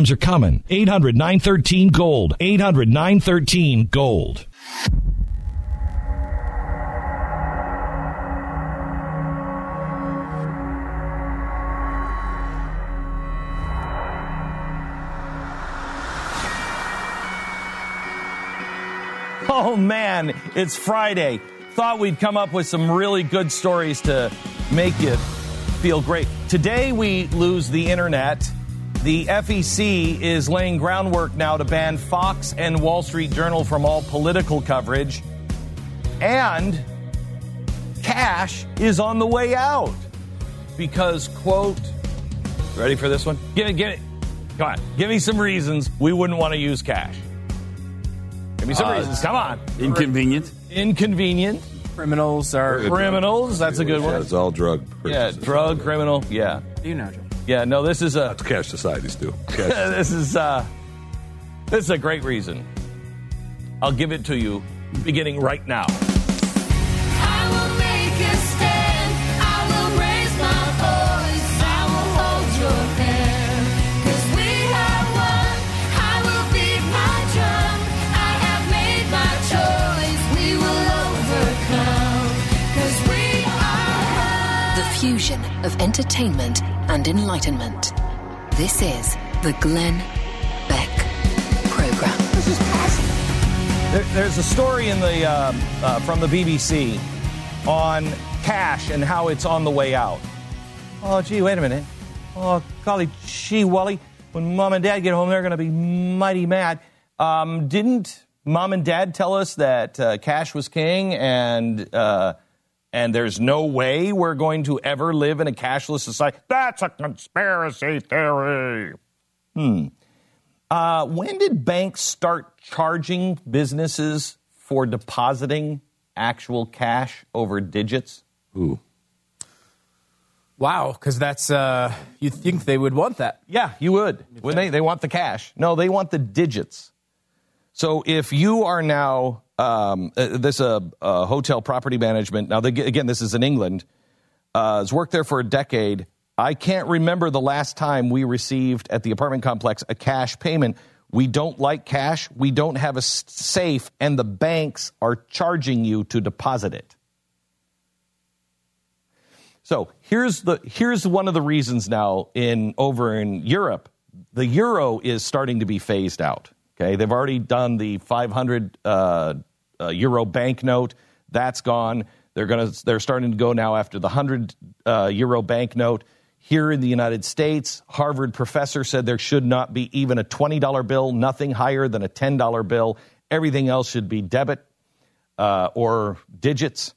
times are coming. 800 913 Gold. 800 913 Gold. Oh man, it's Friday. Thought we'd come up with some really good stories to make you feel great. Today we lose the internet the FEC is laying groundwork now to ban Fox and Wall Street Journal from all political coverage. And cash is on the way out. Because, quote, ready for this one? Give it, give it. come on, give me some reasons we wouldn't want to use cash. Give me some uh, reasons. Come on. Inconvenient. Inconvenient. Criminals are criminals. That's a good one. Yeah, it's all drug. Yeah, drug criminal. Yeah. You know, Joe. Yeah, no, this is a That's cash societies do. this is uh, this is a great reason. I'll give it to you, beginning right now. Fusion of entertainment and enlightenment. This is the Glenn Beck Program. This is awesome. There, there's a story in the uh, uh, from the BBC on cash and how it's on the way out. Oh, gee, wait a minute. Oh, golly, gee, Wally, when mom and dad get home, they're going to be mighty mad. Um, didn't mom and dad tell us that uh, cash was king and uh, and there's no way we're going to ever live in a cashless society. That's a conspiracy theory. Hmm. Uh, when did banks start charging businesses for depositing actual cash over digits? Ooh. Wow, because that's uh, you think they would want that? Yeah, you would. When they they want the cash. No, they want the digits. So if you are now um, uh, this uh, uh, hotel property management. Now, they, again, this is in England. Uh, has worked there for a decade. I can't remember the last time we received at the apartment complex a cash payment. We don't like cash. We don't have a safe, and the banks are charging you to deposit it. So here's the here's one of the reasons now in over in Europe, the euro is starting to be phased out. Okay, they've already done the 500 uh, uh, euro banknote. That's gone. They're going to they're starting to go now after the 100 uh, euro banknote. Here in the United States, Harvard professor said there should not be even a $20 bill, nothing higher than a $10 bill. Everything else should be debit uh, or digits.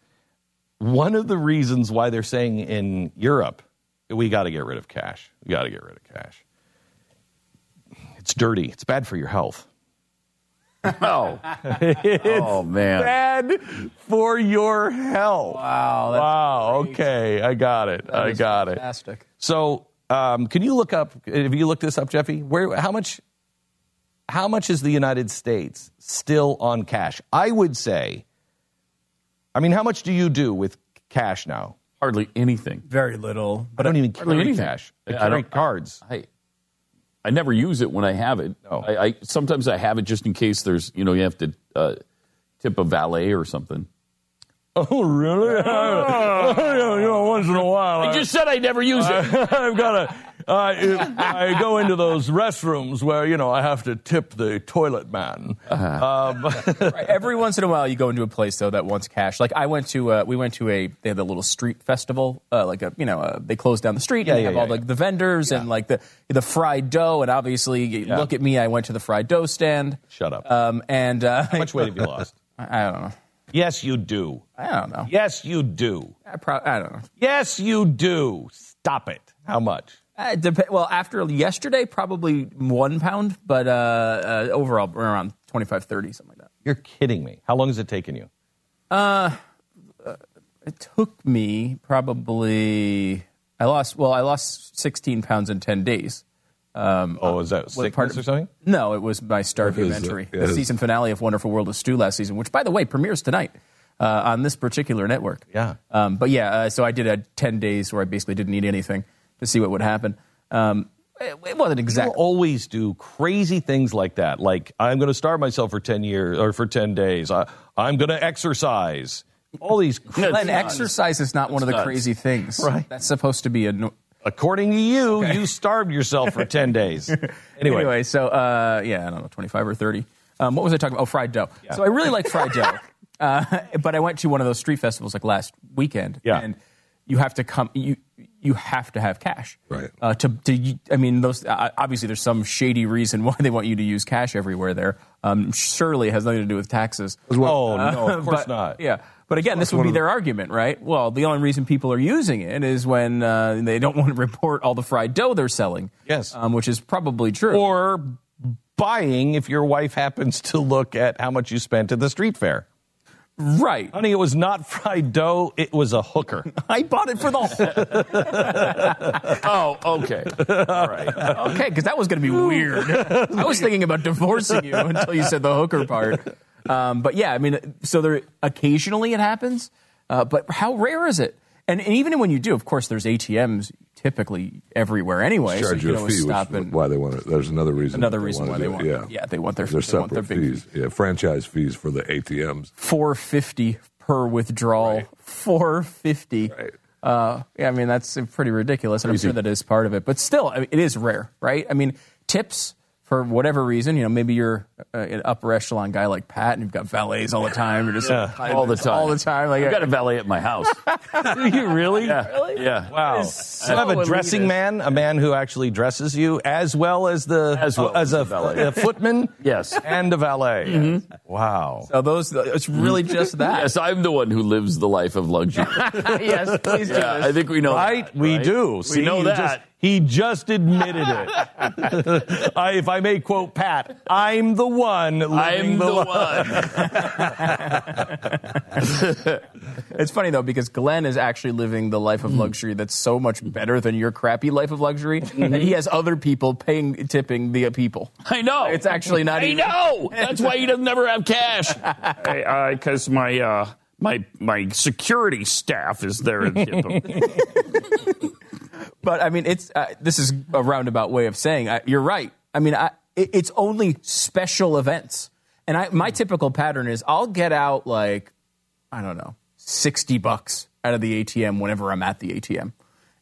One of the reasons why they're saying in Europe, we got to get rid of cash. We got to get rid of cash. It's dirty. It's bad for your health. Oh, oh man, bad for your health. Wow. wow. Great. Okay, I got it. That I got it. fantastic. it. So, um, can you look up? Have you looked this up, Jeffy? Where? How much? How much is the United States still on cash? I would say. I mean, how much do you do with cash now? Hardly anything. Very little. But I don't even carry cash. I carry cards. I, I never use it when I have it. No. I, I sometimes I have it just in case there's you know you have to uh, tip a valet or something. Oh really? you know, once in a while. I, I just said I never use it. I've got a uh, go into those restrooms where you know I have to tip the toilet man. Uh-huh. Um, Every once in a while, you go into a place though that wants cash. Like I went to, uh, we went to a they had a little street festival, uh, like a you know uh, they closed down the street yeah, and they yeah, have yeah, all yeah. like the vendors and like the the fried dough and obviously look at me, I went to the fried dough stand. Shut up. Um, and uh, how much weight have you lost? I, I don't know. Yes, you do. I don't know. Yes, you do. I, pro- I don't know. Yes, you do. Stop it. How much? Uh, dep- well, after yesterday, probably one pound, but uh, uh, overall around 25, 30, something like that. You're kidding me. How long has it taken you? Uh, It took me probably. I lost. Well, I lost 16 pounds in 10 days. Oh, is that sickness part of- or something? No, it was my star What is it? documentary, the season finale of Wonderful World of Stu last season, which, by the way, premieres tonight uh, on this particular network. Yeah. Um, but yeah, uh, so I did a 10 days where I basically didn't eat anything to see what would happen. Um, it, it wasn't People exactly. always do crazy things like that. Like, I'm going to starve myself for 10 years or for 10 days. I, I'm going to exercise. All these, crazy. Glenn, exercise is not one of the nuts. crazy things. Right. That's supposed to be a. no- according to you, you starved yourself for 10 days. Anyway, Anyway, so uh, yeah, I don't know, 25 or 30. Um, what was I talking about? Oh, fried dough. So I really like fried dough. Uh, but I went to one of those street festivals like last weekend. Yeah. And you have to come, you, you have to have cash. Right. Uh, to, to, I mean, those, uh, obviously there's some shady reason why they want you to use cash everywhere there. Um, surely it has nothing to do with taxes. oh, no, of course but, not. Yeah. But again, this would be their argument, right? Well, the only reason people are using it is when uh, they don't want to report all the fried dough they're selling. Yes. Um, which is probably true. Or buying if your wife happens to look at how much you spent at the street fair. right. Honey, it was not fried dough, it was a hooker. I bought it for the Oh, okay. All right. okay, because that was going to be weird. I was thinking about divorcing you until you said the hooker part. Um, but yeah, I mean, so there occasionally it happens, uh, but how rare is it? And, and even when you do, of course, there's ATMs typically everywhere anyway. so charge you you a fee, which stop is and why they want it. There's another reason. another they reason wanna why they want. it. Yeah, yeah, they want their they their separate big fees. Yeah, franchise fees for the ATMs. four fifty per withdrawal. Right. Four fifty. Right. Uh, yeah, I mean that's pretty ridiculous, and I'm sure that is part of it. But still, I mean, it is rare, right? I mean, tips for whatever reason, you know, maybe you're uh, an upper echelon guy like Pat, and you've got valets all the time, you're just All the time. all the time. Like I've got uh, a valet at my house. Do you really? Yeah. Yeah. Wow. is you have a dressing elitist. man, a man who actually dresses you as well as the As well uh, as as a, the valet. a footman. Yes. and a valet. Mm-hmm. Wow. so those. It's really just that. Yes, I'm the one who lives the life of luxury. yes, please do Yeah, this. I think we know Right, that, we right? do. We See, know that. just- he just admitted it. I, if I may quote Pat, I'm the one. Living I'm the li- one. It's funny though because Glenn is actually living the life of hmm. luxury that's so much better than your crappy life of luxury mm-hmm. that he has other people paying tipping the people. I know. It's actually not I even- know. That's why he doesn't never have cash. because uh, my uh, my my security staff is there. and tip 'em. But I mean, it's uh, this is a roundabout way of saying uh, you're right. I mean, I, it, it's only special events, and I, my typical pattern is I'll get out like I don't know sixty bucks out of the ATM whenever I'm at the ATM,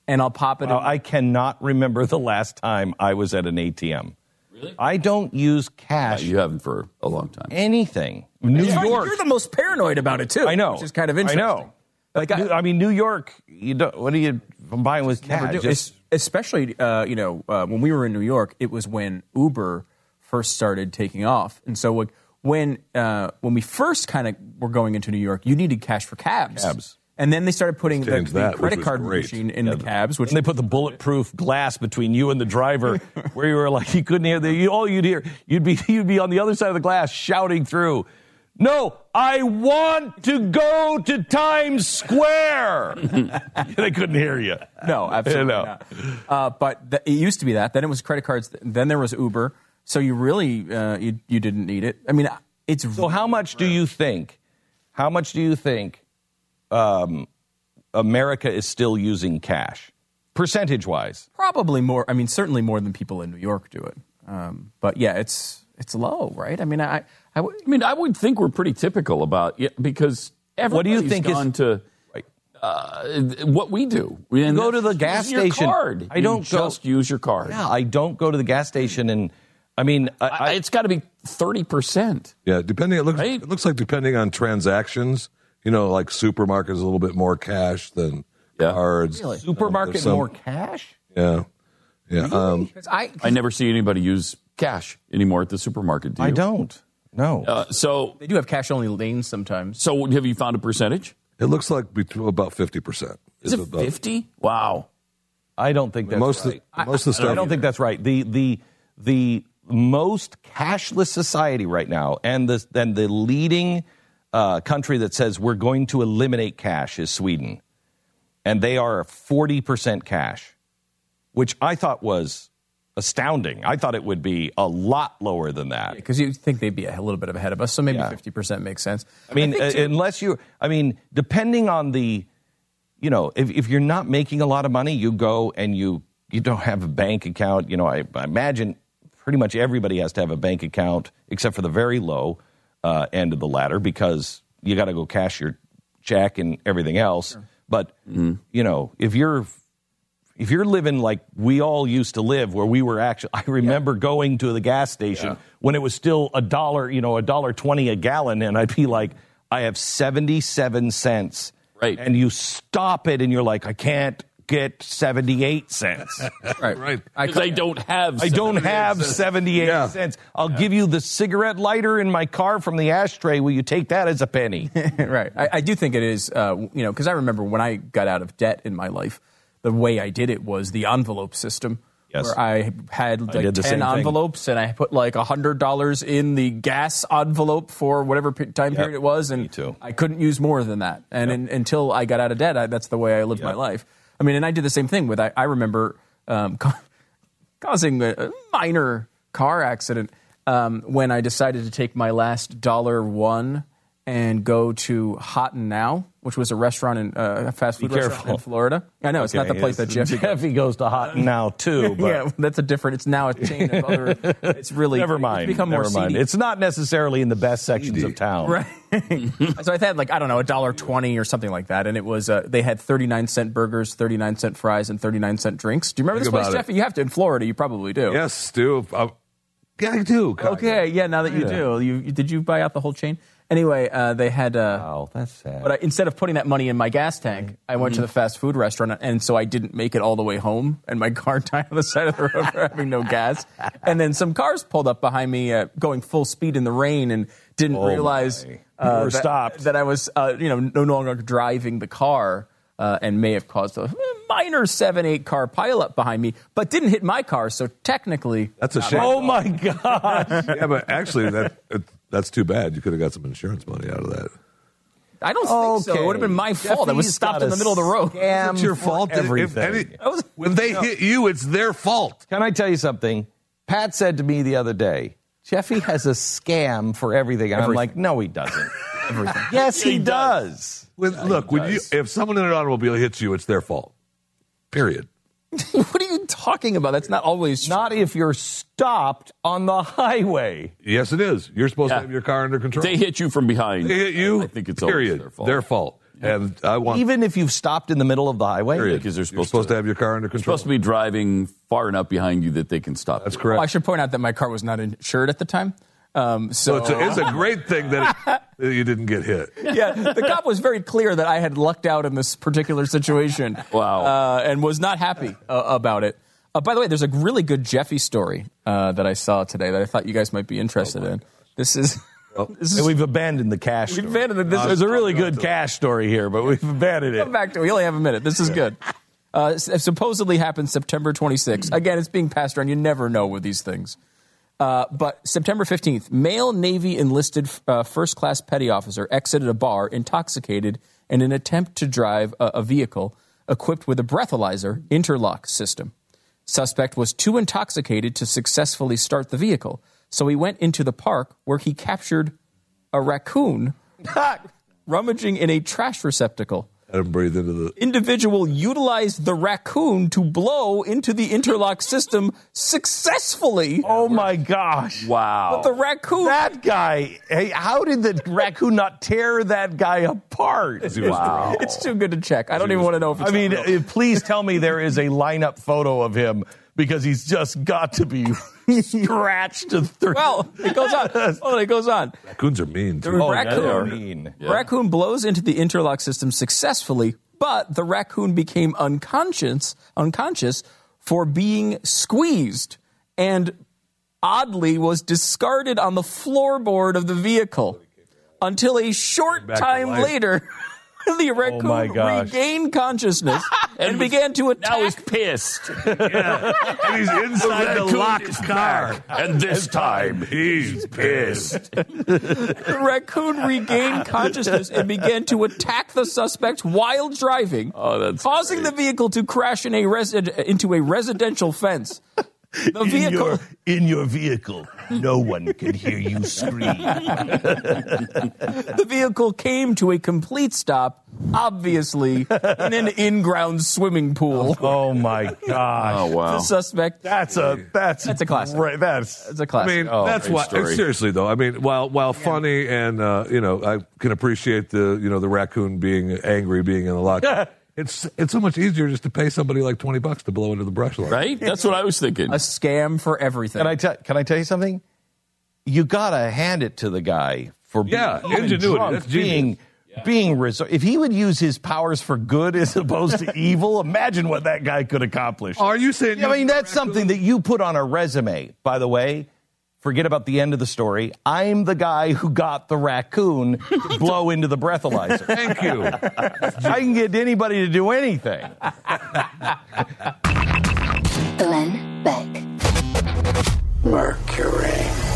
and I'll pop it. Wow, in. I cannot remember the last time I was at an ATM. Really? I don't use cash. you haven't for a long time. anything. New York. You're the most paranoid about it too. I know. which is kind of I interesting. know. Like New- I, I mean, New York. You don't. What are you buying with never cash? do. Just- Es- especially uh, you know uh, when we were in New York, it was when Uber first started taking off, and so like, when uh, when we first kind of were going into New York, you needed cash for cabs. Cabs. And then they started putting the, the credit card great. machine in the cabs, which they put the bulletproof glass between you and the driver, where you were like you couldn't hear the. You, all you'd hear, you'd be you'd be on the other side of the glass shouting through. No, I want to go to Times Square. they couldn't hear you. No, absolutely No. not. Uh, but th- it used to be that. Then it was credit cards. Then there was Uber. So you really uh, you you didn't need it. I mean, it's So how much do you think? How much do you think um, America is still using cash, percentage wise? probably more. I mean, certainly more than people in New York do it. Um, but yeah, it's it's low, right? I mean, I I would. I mean, I would think we're pretty typical about yeah, because What do you everybody's think is- gone to uh, what we do? And go to the gas use your station. Card. I don't You go- just use your card. Yeah, I don't go to the gas station, and I mean, I, I, I, it's got to be thirty percent. Yeah, depending. It looks. Right? It looks like depending on transactions. You know, like supermarkets a little bit more cash than Yeah. cards. supermarket Some- more cash. Yeah, yeah. Um, 'Cause I, I never see anybody use cash anymore at the supermarket. Do you? I don't. No. Uh, so, they do have cash only lanes sometimes. so have you found a percentage? it looks like between about fifty percent. Is it fifty? Wow. I don't think that's most right. of the, most of the stuff. I don't think that's right. The the the most cashless society right now, and the and the leading uh, country that says we're going to eliminate cash is Sweden, and they are forty percent cash, which I thought was astounding. I thought it would be a lot lower than that. Because you think they'd be a little bit ahead of us, so maybe Yeah. fifty percent makes sense. I mean, think uh, too- unless you, I mean, depending on the, you know, if, if you're not making a lot of money, you go and you you don't have a bank account. You know, I, I imagine pretty much everybody has to have a bank account except for the very low uh, end of the ladder because you got to go cash your check and everything else. But you know, if you're if you're living like we all used to live, where we were actually, I remember going to the gas station when it was still a dollar, you know, a dollar twenty a gallon, and I'd be like, I have seventy seven cents, Right. And you stop it, and you're like, I can't get seventy eight cents. right, Right. I, Because I don't have. I don't 78 have cents. 78 Yeah. cents. I'll give you the cigarette lighter in my car from the ashtray. Will you take that as a penny? right. I, I do think it is, uh, you know, because I remember when I got out of debt in my life, the way I did it was the envelope system. Yes. Where I had like did the 10 same thing. envelopes and I put like $100 in the gas envelope for whatever pe- time period it was. And too. I couldn't use more than that. And in, until I got out of debt, I, that's the way I lived my life. I mean, and I did the same thing with, I, I remember um, causing a, a minor car accident um, when I decided to take my last dollar one and go to Hot 'n Now, which was a restaurant in uh, a fast food restaurant careful. in Florida. I know it's not the place that Jeffy. Jeffy goes to Hot now too. But yeah, that's a different. It's now a chain of other. It's really Never mind. It's become Never more mind. seedy. It's not necessarily in the best sections of town. Right. so I had like I don't know a dollar twenty or something like that, and it was uh, they had thirty nine cent burgers, thirty nine cent fries, and thirty nine cent drinks. Do you remember Think this place, about it. Jeffy? You have to in Florida. You probably do. Yes, Stu. Uh, yeah, I do. kinda. Okay. Yeah. Now that you do, you, you- did you buy out the whole chain? Anyway, uh, they had. Uh, Oh, that's sad. But I, instead of putting that money in my gas tank, I went to the fast food restaurant, and so I didn't make it all the way home, and my car died on the side of the road for having no gas. And then some cars pulled up behind me, uh, going full speed in the rain, and didn't Oh, realize my. uh, You were that, stopped. that I was, uh, you know, no longer driving the car, uh, and may have caused a minor seven, eight car pileup behind me, but didn't hit my car. So technically, That's a shame. oh my god! Yeah, but actually, that it, that's too bad. You could have got some insurance money out of that. I don't think so. It would have been my fault. I was Jeffy's stopped got in the a middle of the road. scam It's your for fault. If- if Everything. any- when they hit you, it's their fault. Can I tell you something? Pat said to me the other day, Jeffy has a scam for everything. And I'm like, no, he doesn't. everything. Yes, he, does. When, look, when you, if someone in an automobile hits you, it's their fault. Period. what are you talking about? That's not always true. Not if you're stopped on the highway. Yes, it is. You're supposed Yeah. to have your car under control. They hit you from behind. They hit you. I think it's always period. their fault. And I want Even if you've stopped in the middle of the highway. period. because they're You're supposed supposed to- to have your car under control. You're supposed to be driving far enough behind you that they can stop. That's you. correct. Well, I should point out that my car was not insured at the time. Um, so, so it's a, it's a great thing that, it, that you didn't get hit. yeah, the cop was very clear that I had lucked out in this particular situation. Wow. Uh, and was not happy uh, about it. Uh, by the way, there's a really good Jeffy story uh, that I saw today that I thought you guys might be interested in. This is. This And is we've abandoned the cash. We've story. abandoned it. This There's a really good cash story here, but we've abandoned it. come back to it. We only have a minute. This is good. Uh, s- supposedly happened September 26th. Again, it's being passed around. You never know with these things. Uh, but September 15th, male Navy enlisted uh, first class petty officer exited a bar intoxicated in an attempt to drive a, a vehicle equipped with a breathalyzer interlock system. Suspect was too intoxicated to successfully start the vehicle, so he went into the park where he captured a raccoon rummaging in a trash receptacle Let him breathe into the. individual utilized the raccoon to blow into the interlock system successfully. Oh my gosh. Wow. But the raccoon. That guy, hey, how did the raccoon not tear that guy apart? wow. It's too good to check. I don't even want to know if it's I mean, real. uh, please tell me there is a lineup photo of him because he's just got to be scratched to three. well, it goes on. Oh, it goes on. Raccoons are mean. The Too. oh, raccoon, they're mean. raccoon blows into the interlock system successfully, but the raccoon became unconscious, unconscious for being squeezed and oddly was discarded on the floorboard of the vehicle until a short time later the oh raccoon my gosh. regained consciousness and began to attack. Now he's pissed. And he's inside the raccoon locked car. back, and this time he's pissed. The raccoon regained consciousness and began to attack the suspect while driving, Oh, that's causing the vehicle to crash in a resi- into a residential fence. The vehicle. in your vehicle, no one could hear you scream. The vehicle came to a complete stop, obviously in an in-ground swimming pool. Oh my gosh. Oh wow. The suspect. That's a that's That's a classic. Right, that's That's a I classic. I mean, Oh, that's great why. story. Seriously though, I mean, while while funny and uh, you know, I can appreciate the you know the raccoon being angry, being in the lock. It's it's so much easier just to pay somebody like twenty bucks to blow into the breathalyzer. Right? That's what I was thinking. a scam for everything. Can I tell? Can I tell you something? You gotta hand it to the guy for being, Yeah, even ingenuity, drunk, that's genius. being being reser- If he would use his powers for good as opposed to evil, imagine what that guy could accomplish. Are you saying? Yeah, I mean, that's something that you put on a resume. By the way, forget about the end of the story. I'm the guy who got the raccoon to blow into the breathalyzer. Thank you. I can get anybody to do anything. Glenn Beck. Mercury.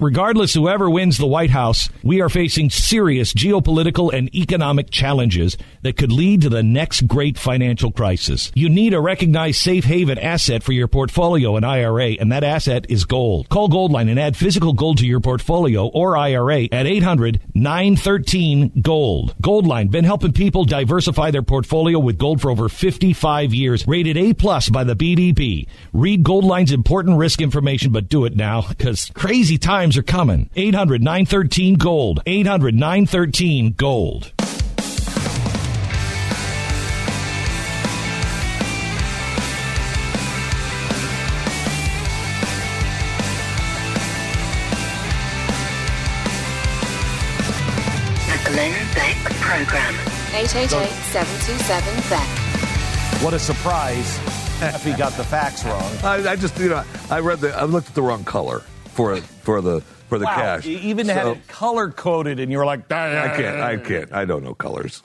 Regardless whoever wins the White House, we are facing serious geopolitical and economic challenges that could lead to the next great financial crisis. You need a recognized safe haven asset for your portfolio and IRA, and that asset is gold. Call Goldline and add physical gold to your portfolio or IRA at 800-913-GOLD. Goldline been helping people diversify their portfolio with gold for over 55 years, rated A plus by the BBB. Read Goldline's important risk information, but do it now because crazy times are coming. 800 913 Gold. 800 913 Gold. The Beck Program. 888-727-BECK. What a surprise if he got the facts wrong. I, I just you know I read the I looked at the wrong color for for the for the Wow, cash. you even had So- it color coded, and you were like, I can't. I can't. I don't know colors.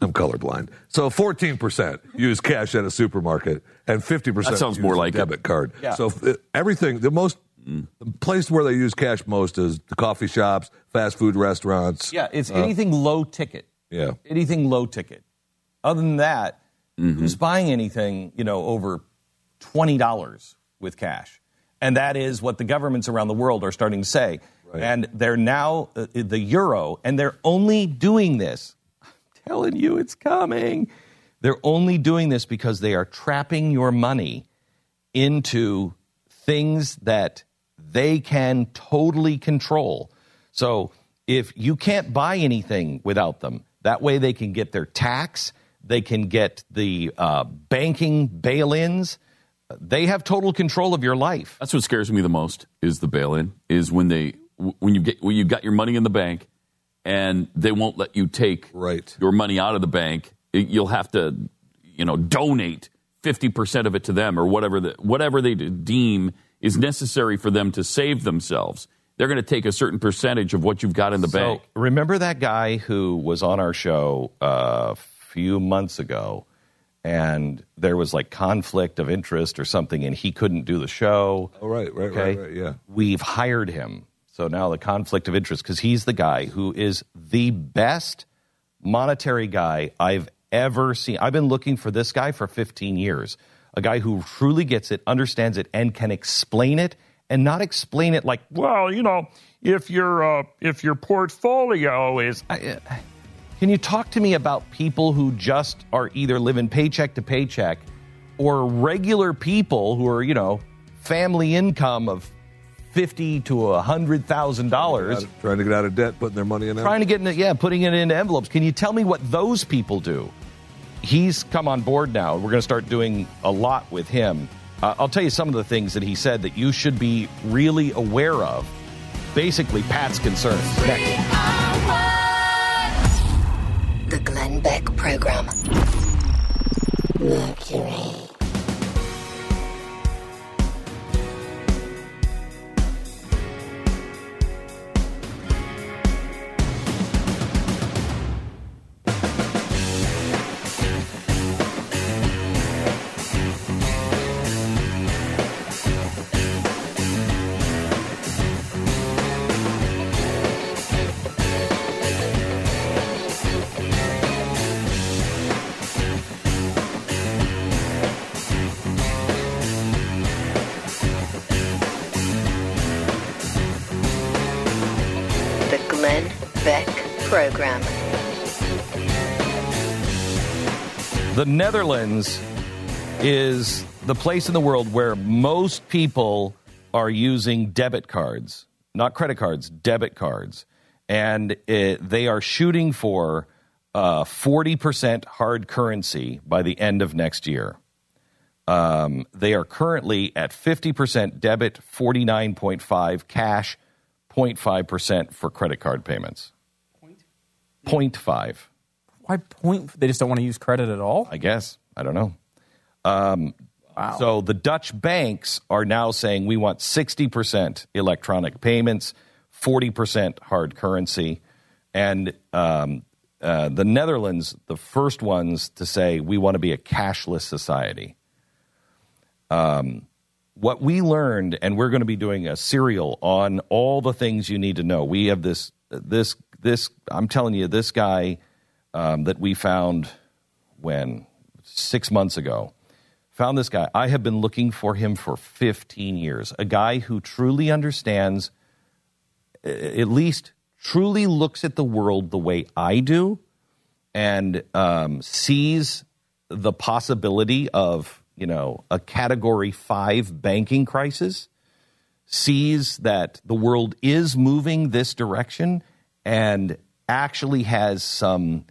I'm colorblind. So 14% use cash at a supermarket, and 50% That sounds use more a like it. debit card. Yeah. So uh, everything, the most the place where they use cash most is the coffee shops, fast food restaurants. Yeah, it's anything low ticket. Yeah. Anything low ticket. Other than that, Mm-hmm. who's buying anything, you know, over $20 with cash? And that is what the governments around the world are starting to say. Right. And they're now uh, the euro, and they're only doing this. I'm telling you, it's coming. They're only doing this because they are trapping your money into things that they can totally control. So if you can't buy anything without them, that way they can get their tax, they can get the uh, banking bail ins. They have total control of your life. That's what scares me the most is the bail-in. Is when they when you get when you got your money in the bank, and they won't let you take Right. your money out of the bank. It- you'll have to, you know, donate fifty percent of it to them or whatever the, whatever they deem is necessary for them to save themselves. They're going to take a certain percentage of what you've got in the bank. Remember that guy who was on our show uh, a few months ago, and there was like conflict of interest or something, and he couldn't do the show. Oh, right, right, right, right, yeah. We've hired him. So now the conflict of interest, because he's the guy who is the best monetary guy I've ever seen. I've been looking for this guy for 15 years. A guy who truly gets it, understands it, and can explain it, and not explain it like, Well, you know, if your uh, if your portfolio is I, uh, can you talk to me about people who just are either living paycheck to paycheck or regular people who are, you know, family income of fifty to a hundred thousand dollars Trying to get out of debt, putting their money in trying to get into yeah, putting it into envelopes. Can you tell me what those people do? He's come on board now. We're going to start doing a lot with him. Uh, I'll tell you some of the things that he said that you should be really aware of. Basically, Pat's concerns. Next. The Glenn Beck Program. Mercury. The Netherlands is the place in the world where most people are using debit cards, not credit cards, debit cards. And it, they are shooting for uh, 40% hard currency by the end of next year. Um, they are currently at 50% debit, 49.5 cash, 0.5% for credit card payments. 0.5. Why point? They just don't want to use credit at all. I guess. I don't know. Um, So the Dutch banks are now saying we want 60% electronic payments, 40% hard currency. And um, uh, the Netherlands, the first ones to say we want to be a cashless society. Um, what we learned, and we're going to be doing a serial on all the things you need to know. We have this, this, this. I'm telling you, this guy um, that we found when six months ago. Found this guy. I have been looking for him for 15 years. A guy who truly understands, at least truly looks at the world the way I do, and um, sees the possibility of you know a Category Five banking crisis. Sees that the world is moving this direction, and actually has some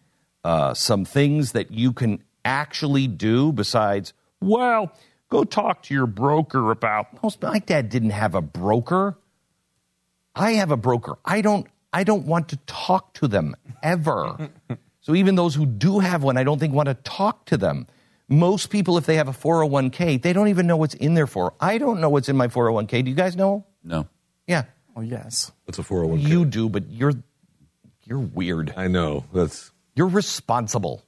uh, some things that you can actually do besides, well, go talk to your broker about. Most, my dad didn't have a broker. I have a broker. I don't. I don't want to talk to them ever. so even those who do have one, I don't think want to talk to them. Most people, if they have a 401k, they don't even know what's in there for. I don't know what's in my 401k. Do you guys know? No. Yeah, Oh yes. That's a 401k. you do, but you're you're weird. I know. That's You're responsible.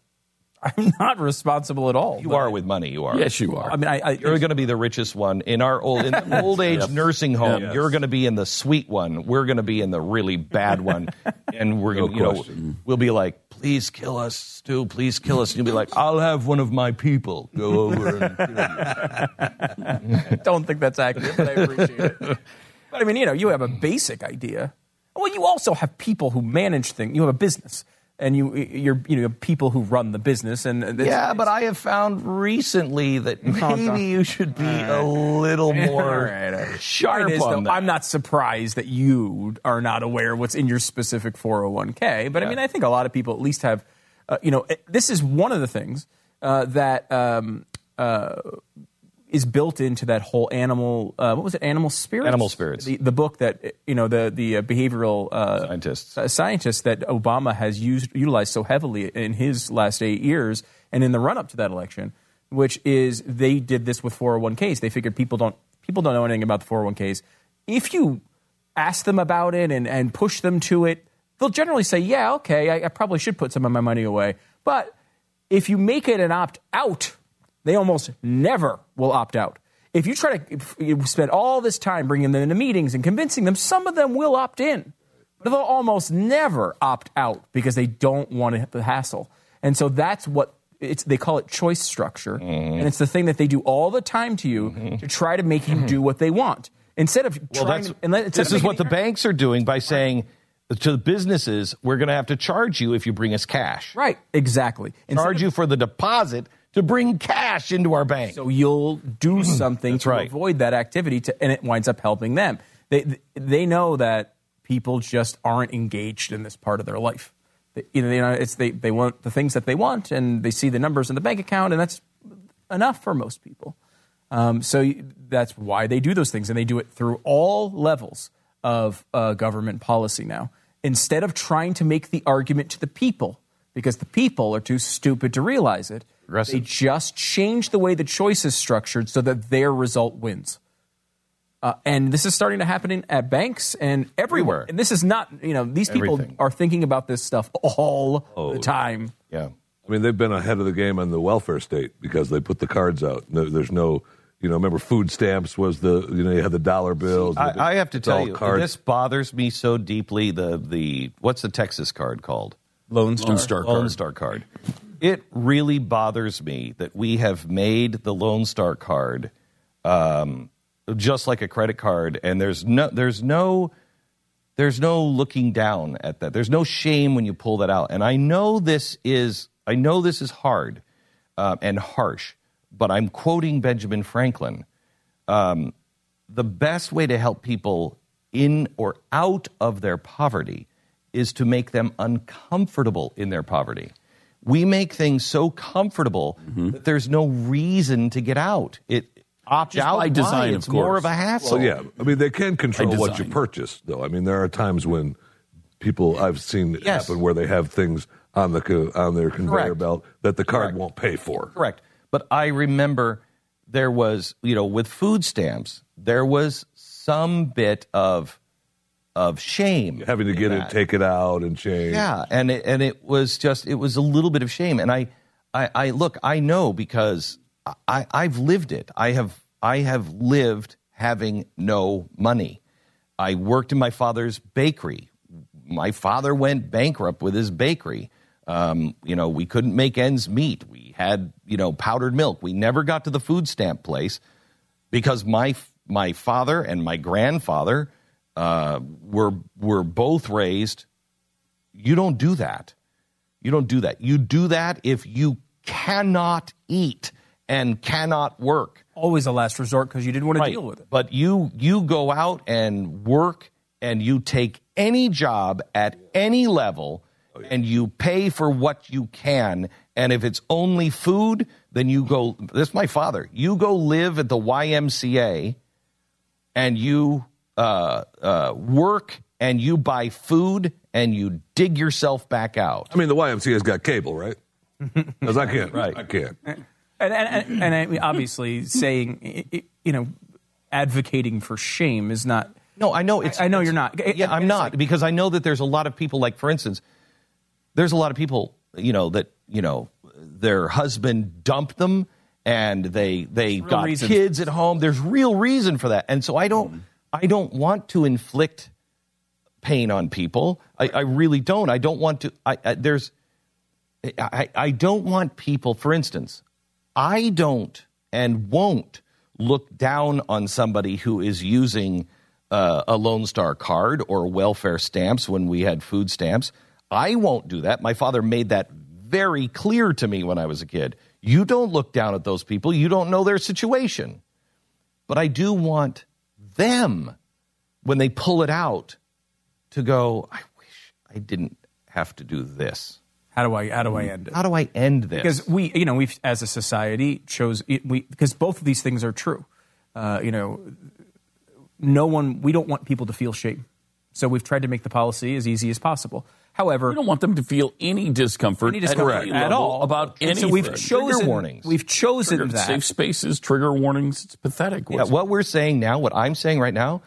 I'm not responsible at all. You are with money. You are. Yes, you are. I mean, I, I You're going to be the richest one in our old in the old age nursing home. Yes. You're going to be in the sweet one. We're going to be in the really bad one, and we're No going. you know, mm. we'll be like, "Please kill us, Stu. Please kill us." And you'll be like, "I'll have one of my people go over and kill you." don't think that's accurate, but I appreciate it. But I mean, you know, you have a basic idea. Well, you also have people who manage things. You have a business, and you you're you know people who run the business. And it's- Yeah, but I have found recently that maybe you should be a little more All right, all right. sharp is, on though, that. I'm not surprised that you are not aware of what's in your specific 401k. But I mean, I think a lot of people at least have, uh, you know, this is one of the things uh, that um, uh, is built into that whole animal. Uh, what was it? Animal spirits. Animal Spirits. The, the book that you know the the uh, behavioral uh, Scientists. uh, scientists that Obama has used utilized so heavily in his last eight years and in the run up to that election, which is they did this with 401ks. They figured people don't people don't know anything about the 401ks. If you ask them about it and, and push them to it, they'll generally say, "Yeah, okay, I, I probably should put some of my money away." But if you make it an opt out, they almost never will opt out. If you try to you spend all this time bringing them into meetings and convincing them, some of them will opt in, but they'll almost never opt out because they don't want the hassle. And so that's what it's. They call it choice structure, mm-hmm. and it's the thing that they do all the time to you mm-hmm. to try to make you do what they want instead of Well, trying. to, instead this is what the banks are doing by saying to the businesses, we're going to have to charge you if you bring us cash. right exactly Instead Charge of- you for the deposit to bring cash into our bank. So you'll do something to right. avoid that activity, to, and it winds up helping them. They they know that people just aren't engaged in this part of their life. They, you know, you know, it's they they want the things that they want, and they see the numbers in the bank account, and that's enough for most people. Um, so that's why they do those things, and they do it through all levels of uh, government policy now. Instead of trying to make the argument to the people, because the people are too stupid to realize it, Aggressive. they just change the way the choice is structured so that their result wins. Uh, and this is starting to happen in, at banks and everywhere. Everywhere. And this is not, you know, these people Everything. are thinking about this stuff all the time. yeah. I mean, they've been ahead of the game on the welfare state because they put the cards out. There- There's no, you know, remember food stamps was the, you know, you had the dollar bills. I, I have to It's tell you, cards. this bothers me so deeply. The the what's the Texas card called? Lone Star. Lone Star Lone card. It really bothers me that we have made the Lone Star card um, just like a credit card, and there's no there's no there's no looking down at that. There's no shame when you pull that out. And I know this is I know this is hard uh, and harsh, but I'm quoting Benjamin Franklin. Um, the best way to help people in or out of their poverty is to make them uncomfortable in their poverty. We make things so comfortable mm-hmm. that there's no reason to get out. It opt Just out by why? design, It's of more of a hassle. Well, yeah. I mean, they can control what you purchase, though. I mean, there are times when people I've seen Yes. happen where they have things on the co- on their conveyor Correct. belt that the card Correct. won't pay for. Correct. But I remember there was, you know, with food stamps, there was some bit of of shame Having to get that. it, take it out, and change. Yeah, and it, and it was just it was a little bit of shame, and I, I, I look, I know because I, I've lived it. I have I have lived having no money. I worked in my father's bakery. My father went bankrupt with his bakery. Um, you know, we couldn't make ends meet. We had you know powdered milk. We never got to the food stamp place because my my father and my grandfather uh, were were both raised you don't do that. You don't do that. You do that if you cannot eat and cannot work. Always a last resort because you didn't want to deal with it. But you you go out and work and you take any job at any level and you pay for what you can and if it's only food then you go this is my father. You go live at the YMCA and you uh, uh, work and you buy food and you dig yourself back out. I mean, the YMCA's got cable, right? Because I can't. Right. I can't. And, and, and, and I mean, obviously, saying, i- i- you know, advocating for shame is not. No, I know it's. I know it's- you're not. It- Yeah, I'm not like- because I know that there's a lot of people. Like for instance, there's a lot of people, you know, that you know their husband dumped them and they they got reason. kids at home. There's real reason for that, and so I don't I don't want to inflict pain on people. I, I really don't. I don't want to. I, I there's I, I don't want people. For instance, I don't and won't look down on somebody who is using uh, a Lone Star card or welfare stamps when we had food stamps. I won't do that. My father made that very clear to me when I was a kid. You don't look down at those people. You don't know their situation. But I do want them, when they pull it out, to go, I wish I didn't have to do this. How do I? How do I end it? How do I end this? because we you know we've as a society chose we because both of these things are true uh, you know no one we don't want people to feel shame so we've tried to make the policy as easy as possible however We don't want them to feel any discomfort, any discomfort at, any at all about And anything. so we've Trigger chosen warnings. we've chosen Trigger- that safe spaces, trigger warnings. It's pathetic. Yeah, what we're saying now, what I'm saying right now,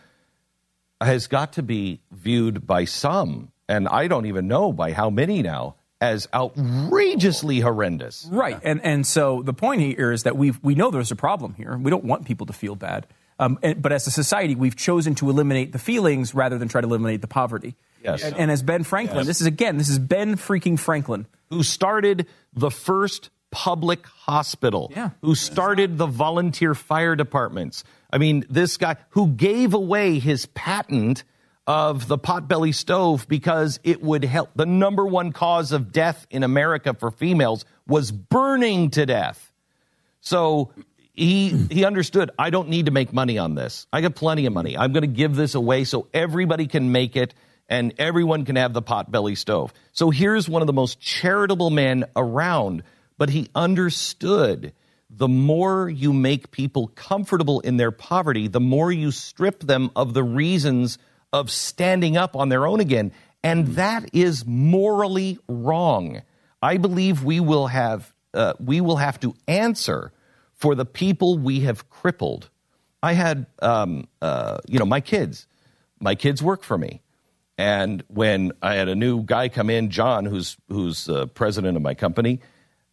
has got to be viewed by some, and I don't even know by how many now, as outrageously horrendous. Right, and and so the point here is that we we know there's a problem here. We don't want people to feel bad, um, and, but as a society, we've chosen to eliminate the feelings rather than try to eliminate the poverty. Yes. and, and as Ben Franklin, this is again, this is Ben freaking Franklin. Who started the first public hospital? Yeah. Who started the volunteer fire departments? I mean, this guy who gave away his patent of the potbelly stove because it would help. The number one cause of death in America for females was burning to death. So he he understood I don't need to make money on this. I got plenty of money. I'm going to give this away so everybody can make it and everyone can have the potbelly stove. So here's one of the most charitable men around, but he understood the more you make people comfortable in their poverty, the more you strip them of the reasons of standing up on their own again. And that is morally wrong. I believe we will have uh, we will have to answer for the people we have crippled. I had um, uh, you know my kids, my kids work for me, and when I had a new guy come in, John, who's who's uh, president of my company,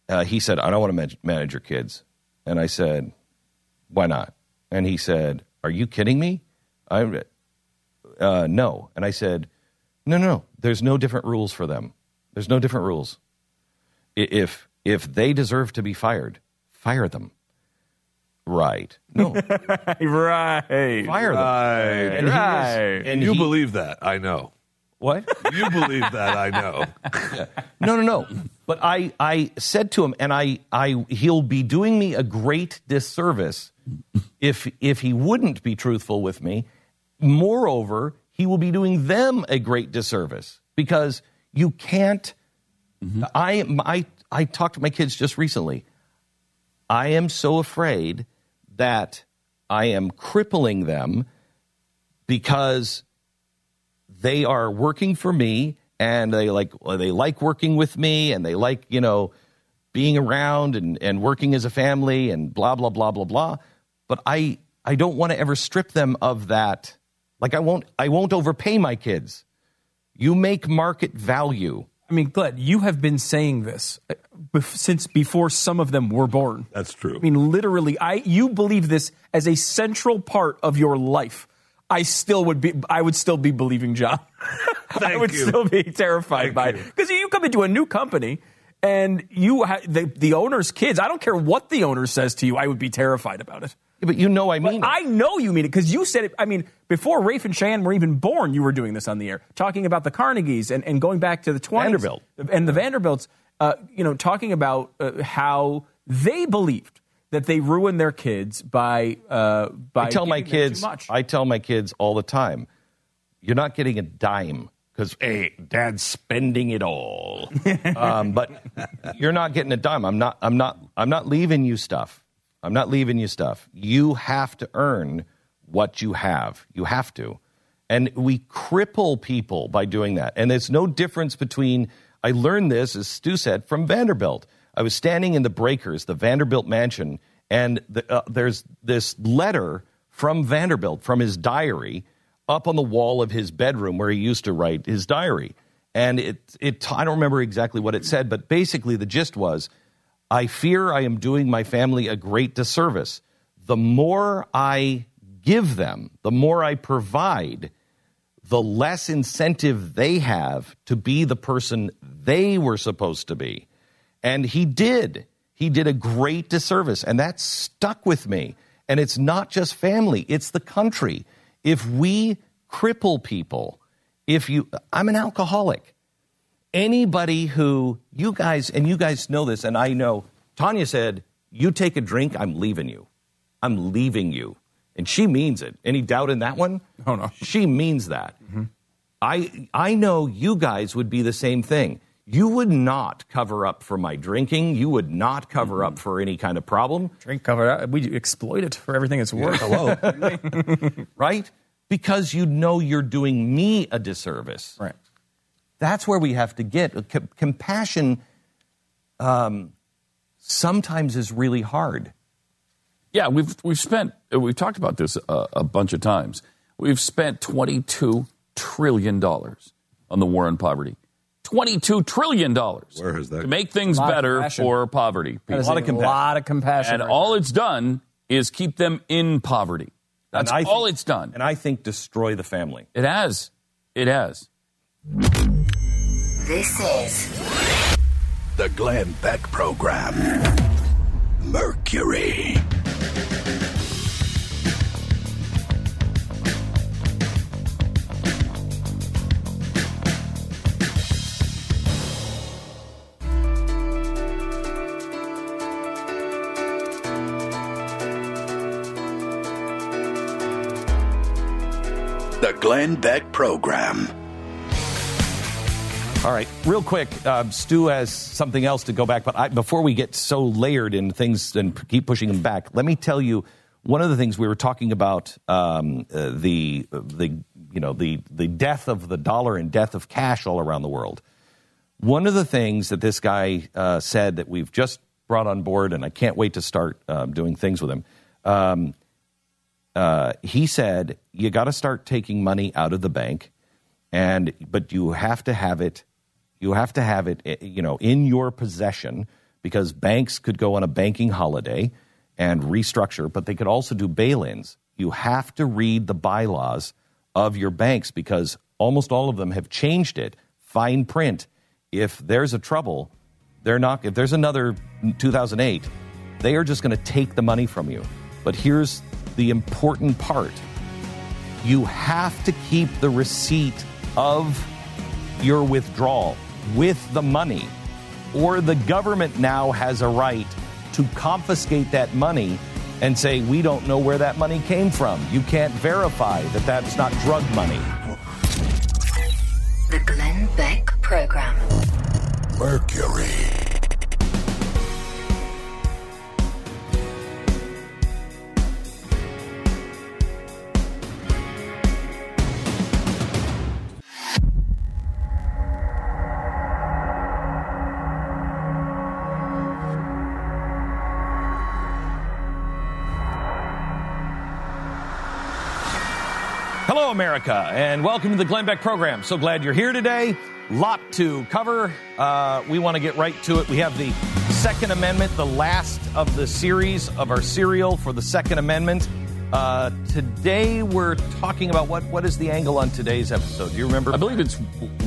uh, he said, "I don't want to man- manage your kids," and I said, "Why not?" And he said, "Are you kidding me?" I uh, no. And I said, no, no, no. There's no different rules for them. There's no different rules. If if they deserve to be fired, fire them. Right. No. right. Fire them. Right. And he is- Right. and you he- believe that? I know. What? You believe that? I know. No, no, no. But I, I said to him, and I, I, he'll be doing me a great disservice if, if he wouldn't be truthful with me. Moreover, he will be doing them a great disservice because you can't. Mm-hmm. I, I, I talked to my kids just recently. I am so afraid that I am crippling them because they are working for me and they like they like working with me and they like you know being around and, and working as a family and blah blah blah blah blah but i i don't want to ever strip them of that like i won't i won't overpay my kids you make market value I mean, Glad, you have been saying this uh, since before some of them were born. That's true. I mean, literally, I you believe this as a central part of your life. I still would be. I would still be believing John. I would you. still be terrified Thank by you. it because you come into a new company and you ha- the the owner's kids. I don't care what the owner says to you. I would be terrified about it. Yeah, but you know i mean it. I know you mean it because you said it. I mean, before Raphe and Cheyenne were even born, you were doing this on the air, talking about the Carnegies and, and going back to the 20s. Vanderbilt. And the Vanderbilts, uh, you know, talking about uh, how they believed that they ruin their kids by, uh, by I tell my kids. I tell my kids all the time, you're not getting a dime because hey, dad's spending it all. um, but you're not getting a dime. I'm not. I'm not. I'm not leaving you stuff. I'm not leaving you stuff. You have to earn what you have. You have to, and we cripple people by doing that. And there's no difference between. I learned this, as Stu said, from Vanderbilt. I was standing in the breakers, the Vanderbilt mansion, and the, uh, there's this letter from Vanderbilt, from his diary, up on the wall of his bedroom where he used to write his diary. And it, it, I don't remember exactly what it said, but basically the gist was I fear I am doing my family a great disservice. The more I give them, the more I provide, the less incentive they have to be the person they were supposed to be. And he did. He did a great disservice. And that stuck with me. And it's not just family, it's the country. If we cripple people, if you, I'm an alcoholic. Anybody who, you guys, and you guys know this, and I know, Tania said, You take a drink, I'm leaving you. I'm leaving you. And she means it. Any doubt in that one? Oh, no. She means that. Mm-hmm. I I know you guys would be the same thing. You would not cover up for my drinking. You would not cover up for any kind of problem, Drink cover out. We exploit it for everything it's worth. Hello. right? Because you know you're doing me a disservice. right. That's where we have to get. C- compassion um, sometimes is really hard. Yeah, we've we've spent we've talked about this a, a bunch of times. We've spent twenty two trillion dollars on the war on poverty. Twenty two trillion dollars. Where has that- to make things better for poverty That is people. a compassion. lot of compassion. and right all there. it's done is keep them in poverty. That's I all think- it's done. And I think destroy the family. It has. It has. This is The Glenn Beck Program. Mercury. Glenn Beck Program. All right, real quick, um, Stu has something else to go back, but I, before we get so layered in things and keep pushing them back, let me tell you one of the things we were talking about um, uh, the the you know the the death of the dollar and death of cash all around the world. One of the things that this guy uh, said that we've just brought on board, and I can't wait to start um, doing things with him. Um, uh, he said you got to start taking money out of the bank, and but you have to have it, you have to have it, eh, you know, in your possession because banks could go on a banking holiday and restructure, but they could also do bail-ins. You have to read the bylaws of your banks because almost all of them have changed it, fine print. If there's a trouble, they're not. If there's another 2008, they are just going to take the money from you. But here's the important part you have to keep the receipt of your withdrawal with the money, or the government now has a right to confiscate that money and say, We don't know where that money came from. You can't verify that that's not drug money. The Glenn Beck Program. Mercury. America, and welcome to the Glenn Beck program. So glad you're here today. Lot to cover. Uh, we want to get right to it. We have the Second Amendment, the last of the series of our serial for the Second Amendment. Uh, today, we're talking about what, what is the angle on today's episode? Do you remember I believe it's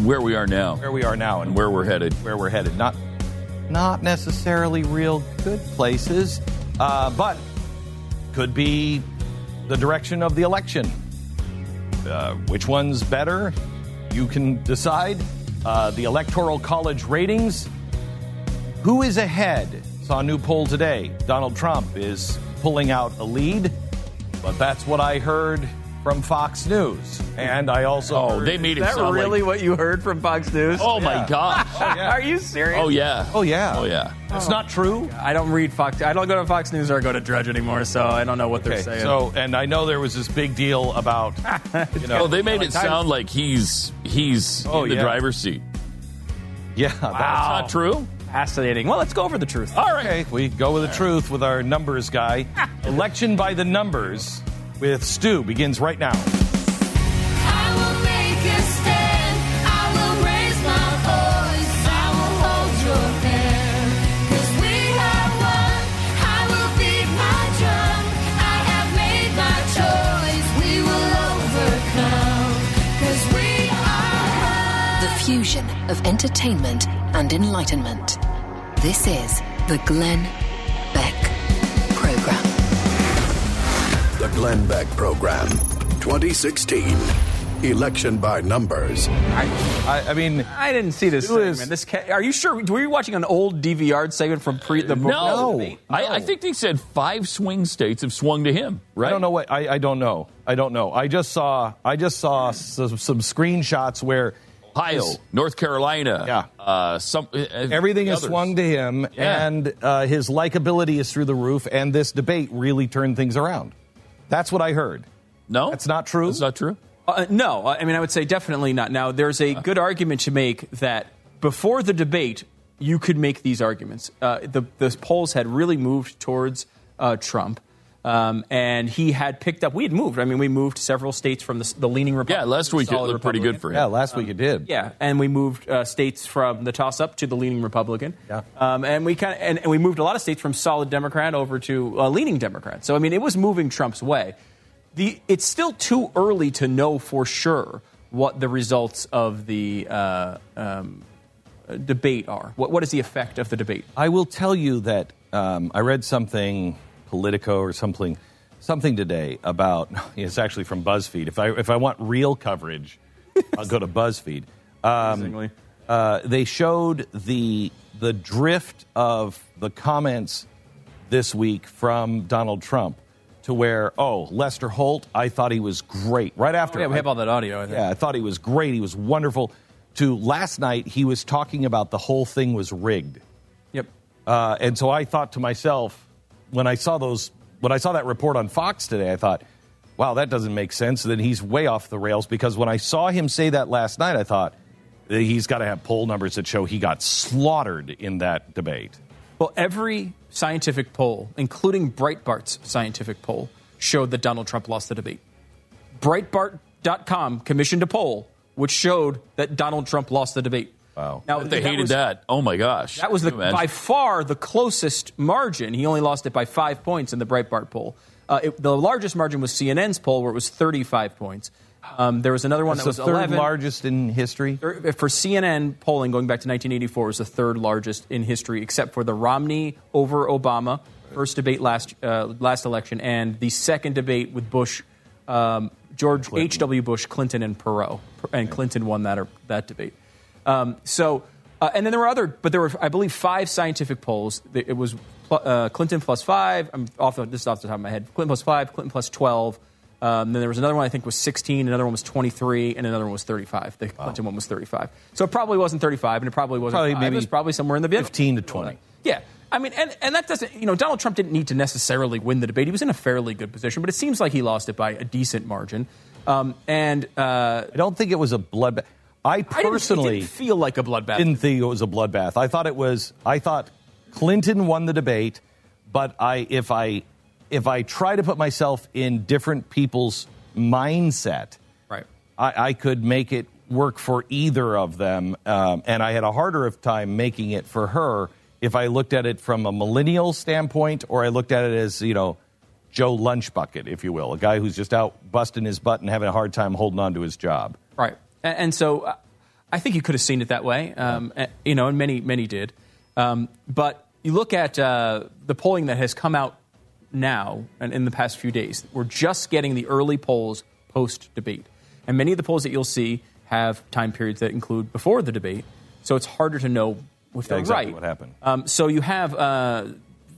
where we are now where we are now and where we're headed. where we're headed. Not not necessarily real good places, uh, but could be the direction of the election. Uh, which one's better? You can decide. Uh, the Electoral College ratings. Who is ahead? Saw a new poll today. Donald Trump is pulling out a lead, but that's what I heard from Fox News. And I also Oh, heard- they made it Is that sound really like. what you heard from Fox News? Oh my gosh! Are you serious? Oh yeah! Oh yeah. Oh yeah! It's not true. I don't read Fox. I don't go to Fox News or go to Drudge anymore, so I don't know what they're saying. so and I know there was this big deal about you know Oh, they made it sound like he's he's Oh, in the yeah. driver's seat. yeah. That's not true. fascinating. Well, let's go over the truth. All right. Okay, we go with the truth with our numbers guy. Election by the numbers with Stu begins right now. I will make a stand. I will raise my voice. I will hold your hand. 'Cause we are one. I will beat my drum. I have made my choice. We will overcome. 'Cause we are one. The fusion of entertainment and enlightenment. This is the Glenn Glenn Beck Program. 2016. Election by numbers. I, I mean, I didn't see this Who is- segment. This ca- are you sure? Were you watching an old DVR segment from pre the No, debate? I, I think they said five swing states have swung to him. Right? I don't know what I, I don't know. I don't know. I just saw I just saw some, some screenshots where Ohio, his- North Carolina. Yeah. Uh, some uh, everything is others. swung to him, Yeah. and uh, his likability is through the roof. And this debate really turned things around. That's what I heard. No, That's not true? That's not true. Uh, no, I mean I would say definitely not. Now there's a good argument to make that before the debate you could make these arguments. Uh, the the polls had really moved towards uh, Trump. Um, and he had picked up. We had moved. I mean, we moved several states from the, the leaning Republican. Yeah, last week it solid looked pretty good for him. Yeah, last week it did. Yeah, and we moved uh, states from the toss-up to the leaning Republican. Yeah. um, and we kind of and, and we moved a lot of states from solid Democrat over to uh, leaning Democrat. So I mean, it was moving Trump's way. The it's still too early to know for sure what the results of the uh, um, uh, debate are. What what is the effect of the debate? I will tell you that um, I read something Politico or something something today about it's actually from BuzzFeed. If I if I want real coverage, I'll go to BuzzFeed. Um, uh, they showed the the drift of the comments this week from Donald Trump to where oh Lester Holt I thought he was great right after Yeah, we have all that audio. I think. yeah, I thought he was great. He was wonderful. To last night, he was talking about the whole thing was rigged. Yep. Uh, and so I thought to myself, when I saw those, when I saw that report on Fox today, I thought, wow, that doesn't make sense. Then he's way off the rails because when I saw him say that last night, I thought he's got to have poll numbers that show he got slaughtered in that debate. Well, every scientific poll, including Breitbart's scientific poll, showed that Donald Trump lost the debate. Breitbart.com commissioned a poll which showed that Donald Trump lost the debate. Wow. Now They that hated was- that. Oh my gosh. That was the, Can you imagine? by far the closest margin. He only lost it by five points in the Breitbart poll. Uh, it, the largest margin was CNN's poll, where it was 35 points. Um, there was another one It's that was the third 11. largest in history. Thir- For CNN polling going back to 1984 is the third largest in history, except for the Romney over Obama first debate last uh, last election, and the second debate with Bush, um, George H. W. Bush, Clinton, and Perot, and Clinton won that or, that debate. Um, so, uh, and then there were other, but there were I believe five scientific polls. It was uh, Clinton plus five. I'm off the, this is off the top of my head. Clinton plus five, Clinton plus twelve. Um, then there was another one I think was 16, another one was 23, and another one was 35. The Clinton one was 35. So it probably wasn't 35, and it probably wasn't Probably five. maybe it was probably somewhere in the middle. 15 to 20. Yeah. I mean, and, and that doesn't, you know, Donald Trump didn't need to necessarily win the debate. He was in a fairly good position, but it seems like he lost it by a decent margin. Um, and uh, I don't think it was a bloodbath. I I didn't, personally didn't feel like a bloodbath. didn't think it was a bloodbath. I thought it was. I thought Clinton won the debate, but I if I if I try to put myself in different people's mindset, right. I, I could make it work for either of them, um, and I had a harder of time making it for her if I looked at it from a millennial standpoint or I looked at it as you know. Joe Lunchbucket, if you will, a guy who's just out busting his butt and having a hard time holding on to his job. Right. And, so uh, I think you could have seen it that way, um, you know, and many, many did. Um, but you look at uh, the polling that has come out now and in the past few days, we're just getting the early polls post debate. And many of the polls that you'll see have time periods that include before the debate. So it's harder to know if they're exactly right. what happened. Um, so you have, uh,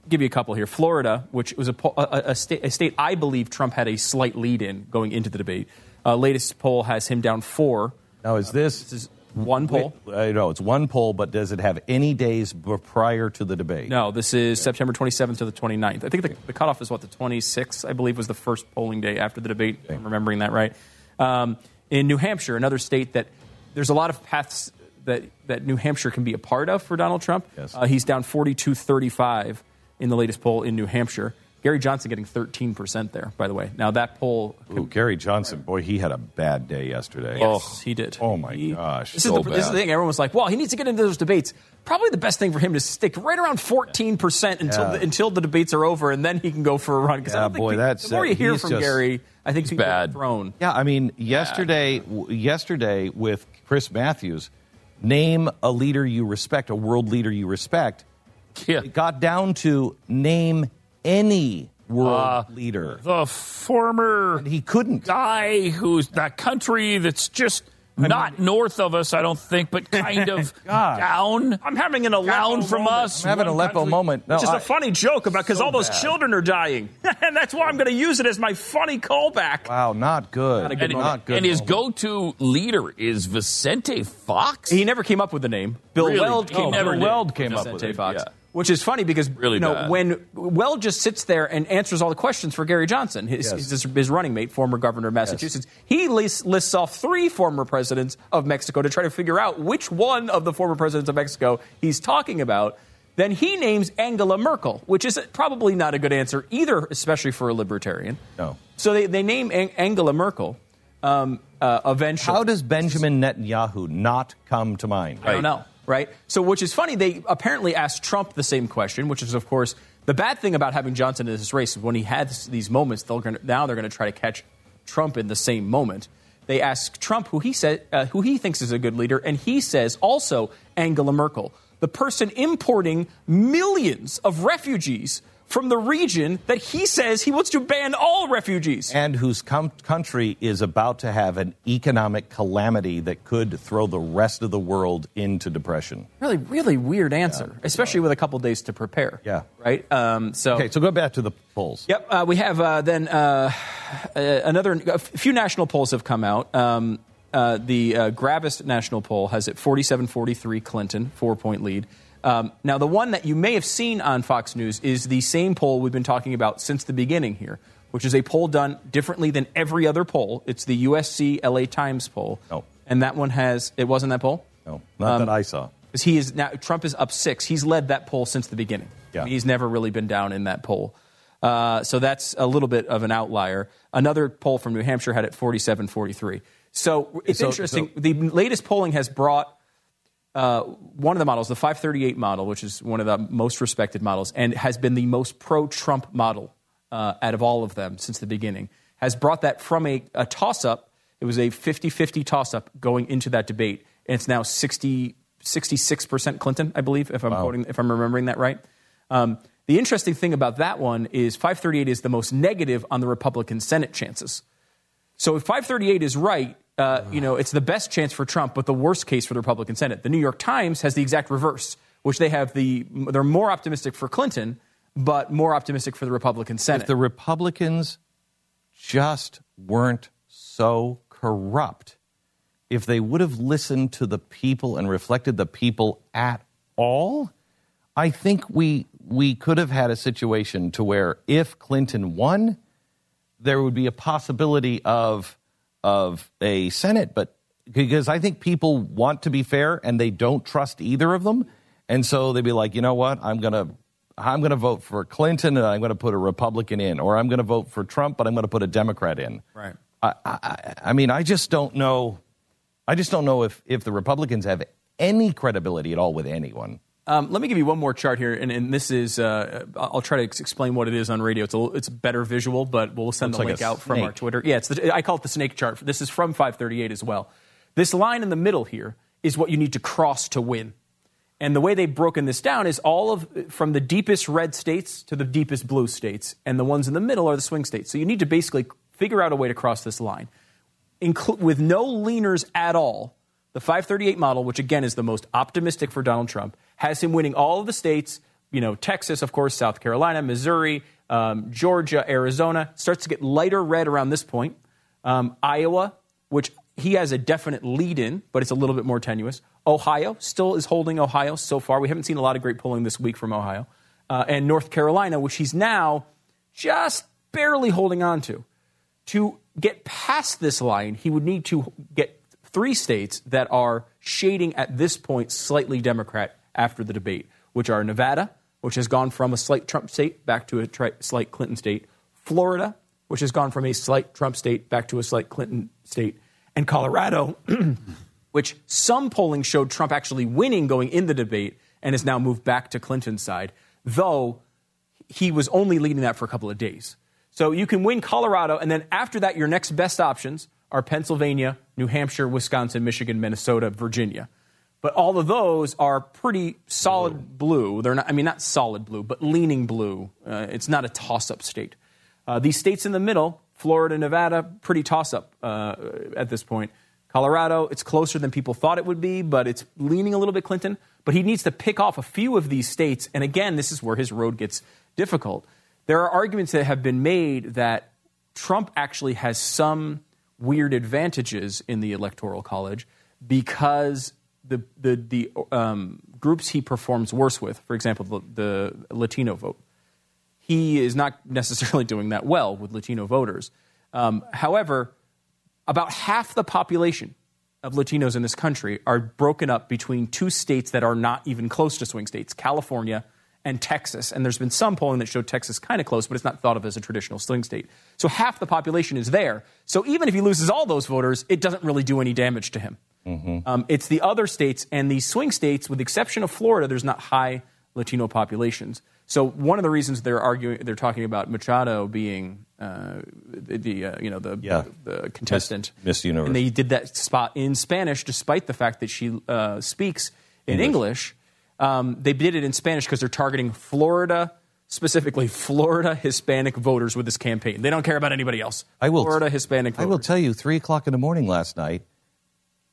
give you a couple here. Florida, which was a, a, a, state, a state I believe Trump had a slight lead in going into the debate. Uh, latest poll has him down four. Now, is this, This is one poll. I know it's one poll, but does it have any days prior to the debate? No, this is September 27th to the 29th. I think the, the cutoff is what, the 26th, I believe, was the first polling day after the debate, if I'm remembering that right. Um, in New Hampshire, another state that there's a lot of paths that, that New Hampshire can be a part of for Donald Trump. Yes. Uh, he's down 42 35 in the latest poll in New Hampshire. Gary Johnson getting 13% there, by the way. Now, that poll. Ooh, Gary Johnson, boy, he had a bad day yesterday. Yes, he did. Oh my He- gosh, This is, so the, this is the thing. Everyone was like, "Well, he needs to get into those debates." Probably the best thing for him to stick right around fourteen percent until Yeah. the, until the debates are over, and then he can go for a run. 'Cause I Yeah, don't think boy, pe- that's- the more you uh, hear from just- Gary, I think people bad. are thrown. Yeah, I mean, yesterday, w- yesterday with Chris Matthews, name a leader you respect, a world leader you respect. Yeah. It got down to name any world uh, leader, The former and he couldn't. guy who's that country that's just not north of us, I don't think, but kind of God. down. I'm having an Aleppo down from moment. us. I'm having an Aleppo country. moment. No, Which is I- a funny joke about because so all those bad. children are dying, and that's why I'm going to use it as my funny callback. Wow, not good. a good not good. and his moment. go-to leader is Vicente Fox. He never came up with the name. Bill Really? Weld He came never up with. Weld came up with it, Fox. yeah. Which is funny because Really you know bad. when Weld just sits there and answers all the questions for Gary Johnson, his, Yes. his, his running mate, former governor of Massachusetts, he lists, lists off three former presidents of Mexico to try to figure out which one of the former presidents of Mexico he's talking about. Then he names Angela Merkel, which is probably not a good answer either, especially for a libertarian. No. So they, they name Ang- Angela Merkel um, uh, eventually. How does Benjamin Netanyahu not come to mind? I don't know, right? So, which is funny, they apparently asked Trump the same question, which is, of course, the bad thing about having Johnson in this race is when he had these moments, they're gonna, now they're going to try to catch Trump in the same moment. They ask Trump who he said, uh, who he thinks is a good leader, and he says also Angela Merkel, the person importing millions of refugees from the region that he says he wants to ban all refugees. and whose com- country is about to have an economic calamity that could throw the rest of the world into depression. Really, really weird answer, especially with a couple days to prepare. Yeah. Right. Um, so. Okay, so go back to the polls. Yep, uh, we have uh, then uh, uh, another. A few national polls have come out. Um, uh, the uh, Gravis national poll has it 47-43 Clinton, four point lead. Um, now, the one that you may have seen on Fox News is the same poll we've been talking about since the beginning here, which is a poll done differently than every other poll. It's the USC LA Times poll. No. And that one has, it wasn't that poll? No, not Um, that I saw. Because he is now Trump is up six. He's led that poll since the beginning. Yeah. He's never really been down in that poll. Uh, so that's a little bit of an outlier. Another poll from New Hampshire had it 47 43. So it's So- interesting. so- the latest polling has brought uh, one of the models, the 538 model, which is one of the most respected models, and has been the most pro Trump model uh, out of all of them since the beginning, has brought that from a, a toss up. It was a 50 50 toss up going into that debate. And it's now 60, 66% Clinton, I believe, if I'm, quoting, if I'm remembering that right. Um, the interesting thing about that one is 538 is the most negative on the Republican Senate chances. So if 538 is right, uh, you know, it's the best chance for Trump, but the worst case for the Republican Senate. The New York Times has the exact reverse, which they have the they're more optimistic for Clinton, but more optimistic for the Republican Senate. If the Republicans just weren't so corrupt, if they would have listened to the people and reflected the people at all, I think we we could have had a situation to where if Clinton won, there would be a possibility of of a Senate, but because I think people want to be fair and they don't trust either of them, and so they'd be like, you know what, I'm gonna I'm gonna vote for Clinton and I'm gonna put a Republican in, or I'm gonna vote for Trump but I'm gonna put a Democrat in. right. I, I, I mean, I just don't know. I just don't know if if the Republicans have any credibility at all with anyone. Um, let me give you one more chart here, and, and this is uh, I'll try to ex- explain what it is on radio. It's a, it's better visual, but we'll send Looks the like link out from our. Twitter. Yeah, it's the, I call it the snake chart. This is from 538 as well. This line in the middle here is what you need to cross to win. And the way they've broken this down is all of from the deepest red states to the deepest blue states, and the ones in the middle are the swing states. So you need to basically figure out a way to cross this line inclu- with no leaners at all, the 538 model, which again is the most optimistic for Donald Trump, has him winning all of the states. You know, Texas, of course, South Carolina, Missouri, um, Georgia, Arizona. Starts to get lighter red around this point. Um, Iowa, which he has a definite lead in, but it's a little bit more tenuous. Ohio still is holding Ohio so far. We haven't seen a lot of great polling this week from Ohio. Uh, and North Carolina, which he's now just barely holding on to to get past this line, he would need to get three states that are shading at this point slightly Democrat after the debate, which are Nevada, which has gone from a slight Trump state back to a tri- slight Clinton state, Florida, which has gone from a slight Trump state back to a slight Clinton state, and Colorado, which some polling showed Trump actually winning going in the debate and has now moved back to Clinton's side, though he was only leading that for a couple of days. So you can win Colorado, and then after that, your next best options are Pennsylvania, New Hampshire, Wisconsin, Michigan, Minnesota, Virginia. But all of those are pretty solid blue. They're not, I mean, not solid blue, but leaning blue. Uh, it's not a toss up state. Uh, these states in the middle, Florida, Nevada, pretty toss up uh, at this point. Colorado, it's closer than people thought it would be, but it's leaning a little bit Clinton. But he needs to pick off a few of these states. And again, this is where his road gets difficult. There are arguments that have been made that Trump actually has some weird advantages in the Electoral College because the, the, the um, groups he performs worse with, for example, the, the Latino vote, he is not necessarily doing that well with Latino voters. Um, however, about half the population of Latinos in this country are broken up between two states that are not even close to swing states California and Texas. And there's been some polling that showed Texas kind of close, but it's not thought of as a traditional swing state. So half the population is there. So even if he loses all those voters, it doesn't really do any damage to him. Um, it's the other states and the swing states, with the exception of Florida, there's not high Latino populations. So one of the reasons they're arguing, they're talking about Machado being uh, the, the uh, you know the, Yeah. the contestant Miss Universe. and they did that spot in Spanish, despite the fact that she uh, speaks in English. Um, they did it in Spanish because they're targeting Florida, specifically Florida Hispanic voters with this campaign. They don't care about anybody else. I will Florida Hispanic I will tell you, three o'clock in the morning last night,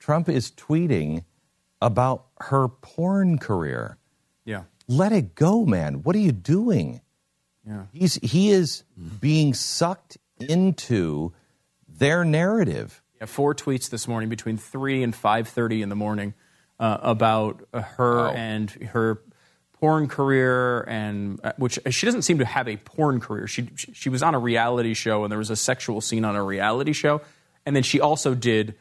Trump is tweeting about her porn career. yeah. Let it go, man. What are you doing? Yeah. He's he is being sucked into their narrative. Yeah, four tweets this morning between three and five thirty in the morning uh, about uh, her and her porn career, and uh, which she doesn't seem to have a porn career. She, she she was on a reality show, and there was a sexual scene on a reality show, and then she also did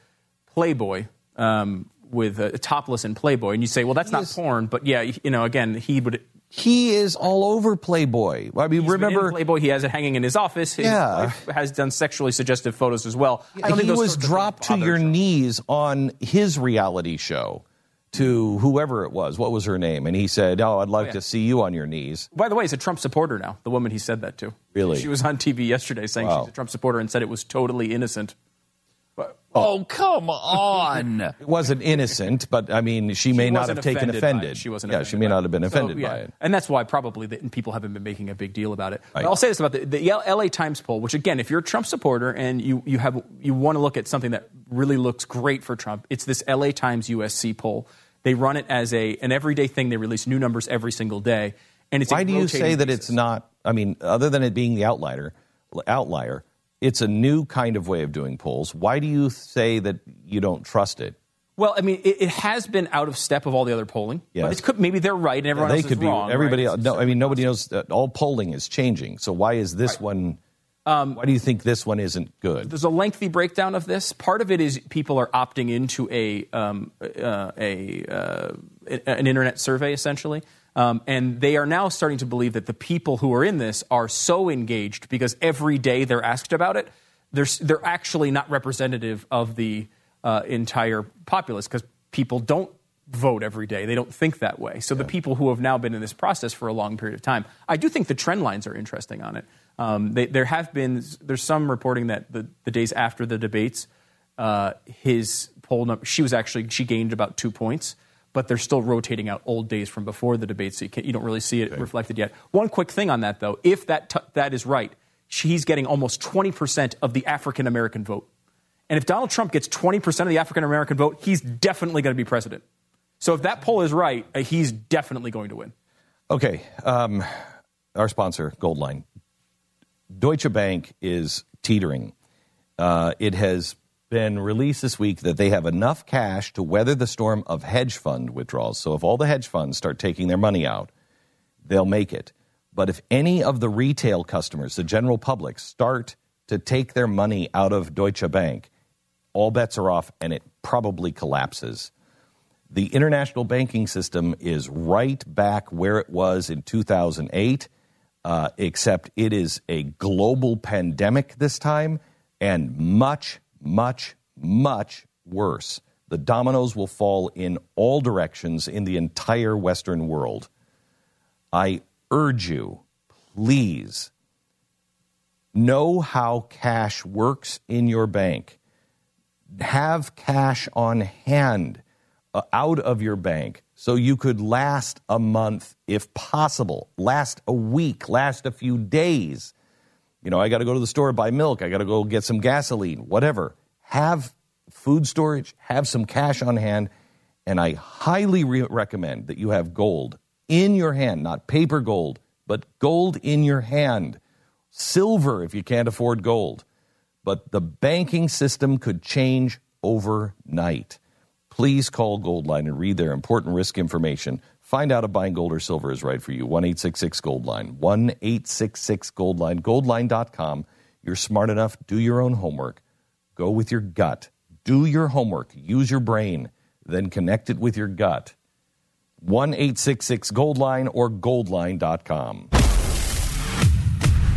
Playboy. Um, with uh, topless in Playboy, and you say, "Well, that's not porn," but yeah, you know, again, he would. He is all over Playboy. I mean, He's been in remember Playboy? He has it hanging in his office. His Yeah. wife has done sexually suggestive photos as well. I think he was dropped to your knees on his reality show to whoever it was. What was her name? And he said, "Oh, I'd like yeah. to see you on your knees." By the way, he's a Trump supporter now. The woman he said that to. Really? She was on TV yesterday saying Wow. she's a Trump supporter and said it was totally innocent. But Oh, come on. It wasn't innocent, but I mean, she may not have taken offended. She wasn't. Yeah, she may not have been offended by it. and that's why probably the, people haven't been making a big deal about it. But. I'll say this about the, the LA Times poll, which again, if you're a Trump supporter and you you have you want to look at something that really looks great for Trump, it's this LA Times USC poll. They run it as a an everyday thing. They release new numbers every single day, and it's Why do you say that it's not? I mean, other than it being the outlier, outlier, it's a new kind of way of doing polls. Why do you say that you don't trust it? Well, I mean, it, it has been out of step of all the other polling. Yes. But it could, maybe they're right and everyone they else could is be. wrong. everybody. right? else No, I mean nobody knows. All polling is changing. So why is this one? why do you think this one isn't good? There's a lengthy breakdown of this. Part of it is people are opting into a um, uh, a uh, an internet survey essentially, um, and they are now starting to believe that the people who are in this are so engaged because every day they're asked about it. They're they're actually not representative of the uh, entire populace because people don't vote every day. They don't think that way. So the people who have now been in this process for a long period of time, I do think the trend lines are interesting on it. Um, they, there have been there's some reporting that the, the days after the debates, uh, his poll number she was actually she gained about two points, but they're still rotating out old days from before the debate, so you, can't, you don't really see it reflected yet. One quick thing on that though, if that t- that is right, he's getting almost 20 percent of the African American vote. And if Donald Trump gets 20% of the African American vote, he's definitely going to be president. So if that poll is right, uh, he's definitely going to win. Okay, um, our sponsor, Goldline. Deutsche Bank is teetering. Uh, it has been released this week that they have enough cash to weather the storm of hedge fund withdrawals. So if all the hedge funds start taking their money out, they'll make it. But if any of the retail customers, the general public, start to take their money out of Deutsche Bank, all bets are off and it probably collapses. The international banking system is right back where it was in 2008, uh, except it is a global pandemic this time and much, much, much worse. The dominoes will fall in all directions in the entire Western world. I urge you, please know how cash works in your bank. Have cash on hand uh, out of your bank so you could last a month if possible, last a week, last a few days. You know, I got to go to the store buy milk, I got to go get some gasoline, whatever. Have food storage, have some cash on hand, and I highly re- recommend that you have gold in your hand, not paper gold, but gold in your hand. Silver if you can't afford gold. But the banking system could change overnight. Please call Goldline and read their important risk information. Find out if buying gold or silver is right for you. 1 866 Goldline. 1 866 Goldline. Goldline.com. You're smart enough. Do your own homework. Go with your gut. Do your homework. Use your brain. Then connect it with your gut. 1 866 Goldline or Goldline.com.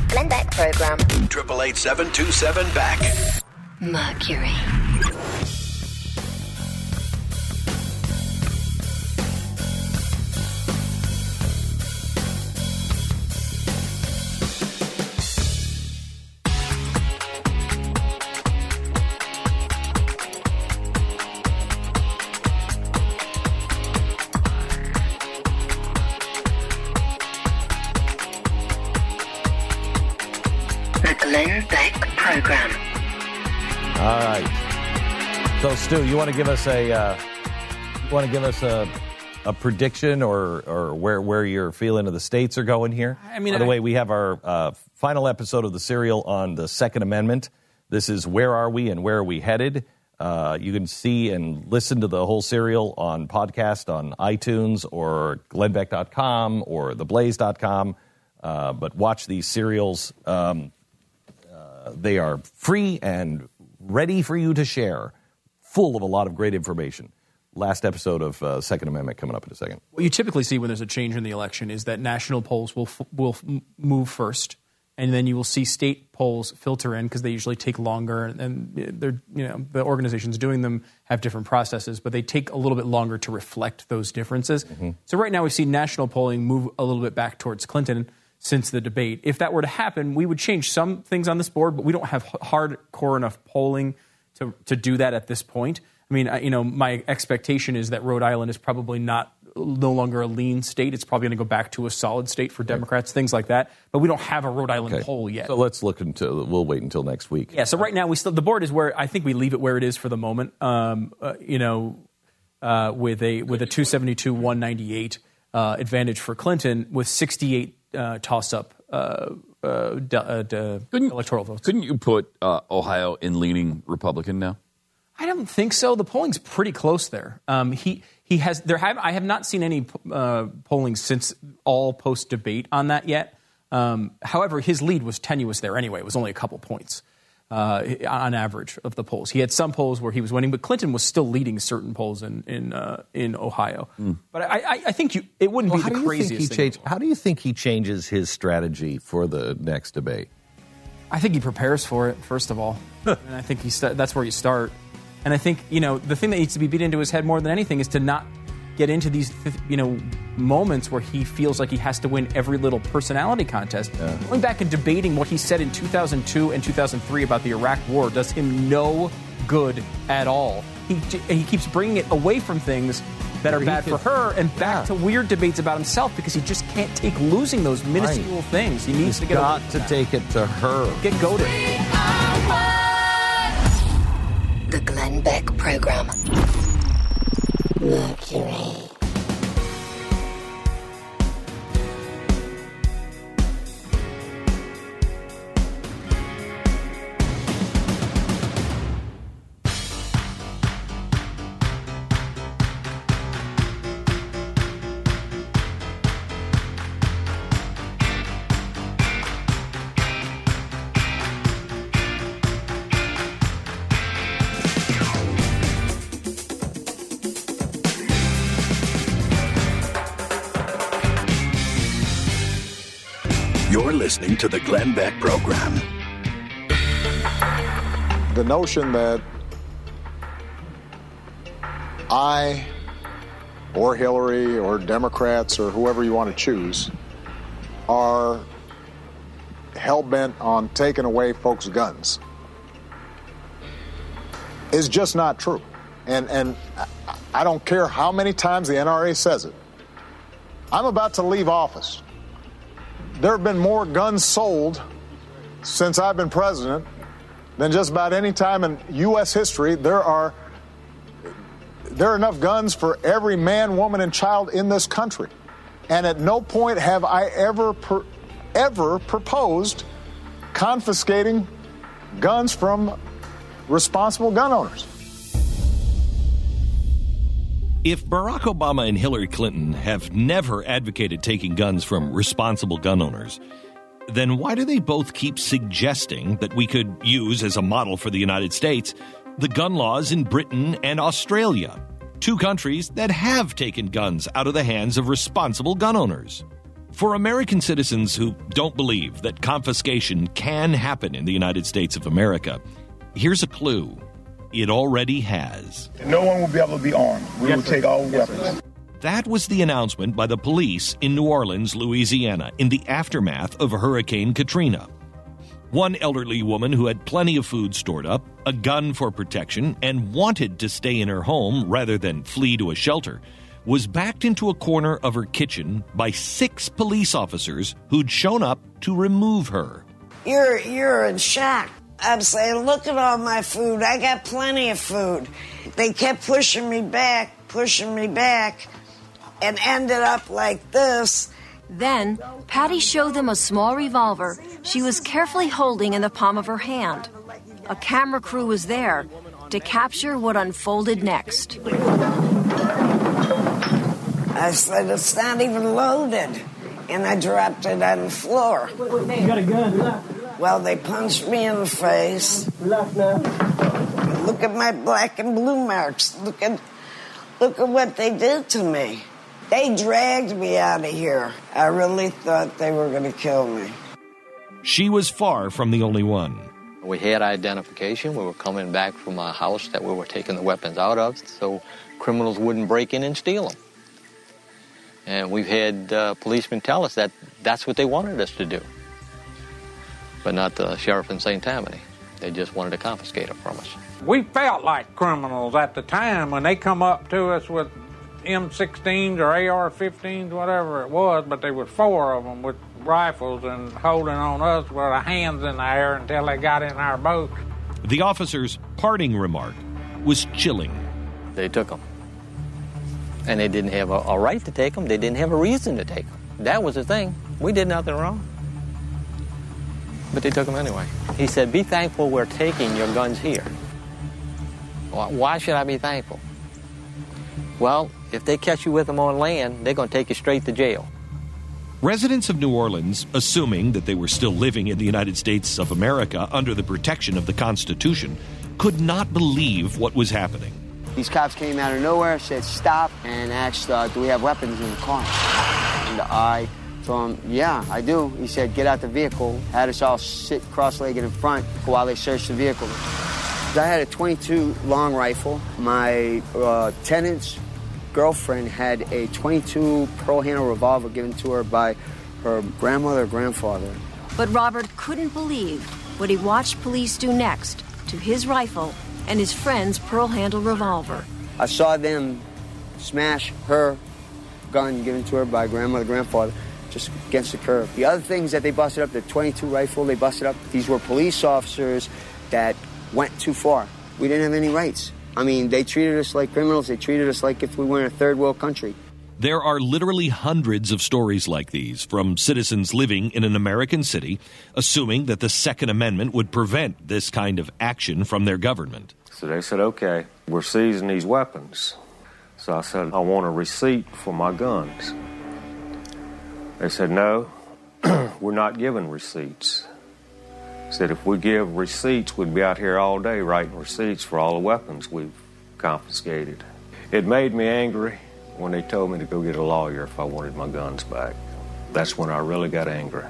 Glenn Beck program. Triple eight seven two seven Beck. Mercury. To give us a uh, you want to give us a, a prediction or or where where your feeling of the states are going here? I mean, by the I- way, we have our uh, final episode of the serial on the Second Amendment. This is where are we and where are we headed? Uh, you can see and listen to the whole serial on podcast on iTunes or glennbeck.com or theblaze.com. Uh, but watch these serials. Um, uh, they are free and ready for you to share, full of a lot of great information. Last episode of uh, Second Amendment coming up in a second. What you typically see when there's a change in the election is that national polls will f- will f- move first, and then you will see state polls filter in because they usually take longer, and they're you know the organizations doing them have different processes, but they take a little bit longer to reflect those differences. So right now we see national polling move a little bit back towards Clinton since the debate. If that were to happen, we would change some things on this board, but we don't have hardcore enough polling to to do that at this point. I mean, I, you know, my expectation is that Rhode Island is probably not no longer a lean state. It's probably going to go back to a solid state for Democrats, things like that. But we don't have a Rhode Island Okay. poll yet. So let's look until we'll wait until next week. Yeah, so right now we still the board is where I think we leave it where it is for the moment. Um, uh, you know, uh, with a with a 272 198 uh, advantage for Clinton with 68 uh, toss up uh, uh, de- uh, de- electoral votes. Couldn't you put uh, Ohio in leaning Republican now? I don't think so. The polling's pretty close there. Um, he he has there have I have not seen any uh, polling since all post debate on that yet. Um, however, his lead was tenuous there anyway. It was only a couple points uh, on average of the polls. He had some polls where he was winning, but Clinton was still leading certain polls in in uh, in Ohio. But I, I, I think you it wouldn't Well, be how the do you think craziest change, How do you think he changes his strategy for the next debate? I think he prepares for it first of all, and I think he sta that's where you start. And I think you know the thing that needs to be beat into his head more than anything is to not get into these you know moments where he feels like he has to win every little personality contest. Going back and debating what he said in 2002 and 2003 about the Iraq War does him no good at all. He he keeps bringing it away from things that are He bad for her and back to weird debates about himself because he just can't take losing those minuscule things. He needs He's to get got to from that. take it to her. get goaded. The Glenn Beck Program. Mercury. To the Glenn Beck Program. the notion that I or Hillary or Democrats or whoever you want to choose are hell bent on taking away folks' guns is just not true. And and I- I don't care how many times the NRA says it. I'm about to leave office. There have been more guns sold since I've been president than just about any time in U.S. history. There are there are enough guns for every man, woman, and child in this country, and at no point have I ever per, ever proposed confiscating guns from responsible gun owners. If Barack Obama and Hillary Clinton have never advocated taking guns from responsible gun owners, then why do they both keep suggesting that we could use as a model for the United States the gun laws in Britain and Australia, two countries that have taken guns out of the hands of responsible gun owners? For American citizens who don't believe that confiscation can happen in the United States of America, here's a clue. It already has. No one will be able to be armed. We will take all weapons. That was the announcement by the police in New Orleans, Louisiana, in the aftermath of Hurricane Katrina. One elderly woman who had plenty of food stored up, a gun for protection, and wanted to stay in her home rather than flee to a shelter, was backed into a corner of her kitchen by six police officers who'd shown up to remove her. You're you're in shock. I'm saying, look at all my food. I got plenty of food. They kept pushing me back, pushing me back, and ended up like this. Then, Patty showed them a small revolver she was carefully holding in the palm of her hand. A camera crew was there to capture what unfolded next. I said, it's not even loaded. And I dropped it on the floor. You got a gun. Well, they punched me in the face. Look at my black and blue marks. Look at look at what they did to me. They dragged me out of here. I really thought they were going to kill me. She was far from the only one. We had identification. We were coming back from a house that we were taking the weapons out of so criminals wouldn't break in and steal them. And we've had uh, policemen tell us that that's what they wanted us to do, but not the sheriff in St. Tammany. They just wanted to confiscate them from us. We felt like criminals at the time when they come up to us with M16s or AR-15s, whatever it was, but there was four of them with rifles and holding on us with our hands in the air until they got in our boat. The officer's parting remark was chilling. They took them. And they didn't have a, a right to take them. They didn't have a reason to take them. That was the thing. We did nothing wrong. But they took them anyway. He said, Be thankful we're taking your guns here. Why- Why should I be thankful? Well, if they catch you with them on land, they're going to take you straight to jail. Residents of New Orleans, assuming that they were still living in the United States of America under the protection of the Constitution, could not believe what was happening. These cops came out of nowhere, said stop, and asked, uh, "Do we have weapons in the car?" And I told him, "Yeah, I do." He said, "Get out the vehicle." Had us all sit cross-legged in front while they searched the vehicle. I had a 22 long rifle. My uh, tenant's girlfriend had a 22 pearl handle revolver given to her by her grandmother or grandfather. But Robert couldn't believe what he watched police do next to his rifle and his friend's pearl handle revolver. I saw them smash her gun given to her by grandmother, grandfather, just against the curb. The other things that they busted up, the 22 rifle they busted up, these were police officers that went too far. We didn't have any rights. I mean, they treated us like criminals. They treated us like if we were in a third world country. There are literally hundreds of stories like these from citizens living in an American city, assuming that the Second Amendment would prevent this kind of action from their government. So they said, okay, we're seizing these weapons. So I said, I want a receipt for my guns. They said, no, we're not giving receipts. Said if we give receipts, we'd be out here all day writing receipts for all the weapons we've confiscated. It made me angry when they told me to go get a lawyer if I wanted my guns back. That's when I really got angry.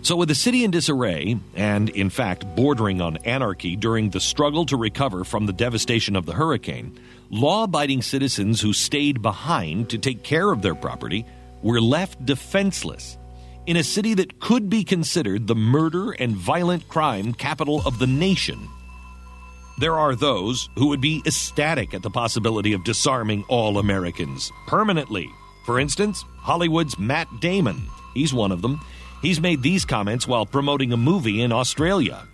So, with the city in disarray, and in fact bordering on anarchy during the struggle to recover from the devastation of the hurricane, law abiding citizens who stayed behind to take care of their property were left defenseless in a city that could be considered the murder and violent crime capital of the nation. There are those who would be ecstatic at the possibility of disarming all Americans permanently. For instance, Hollywood's Matt Damon. He's one of them. He's made these comments while promoting a movie in Australia.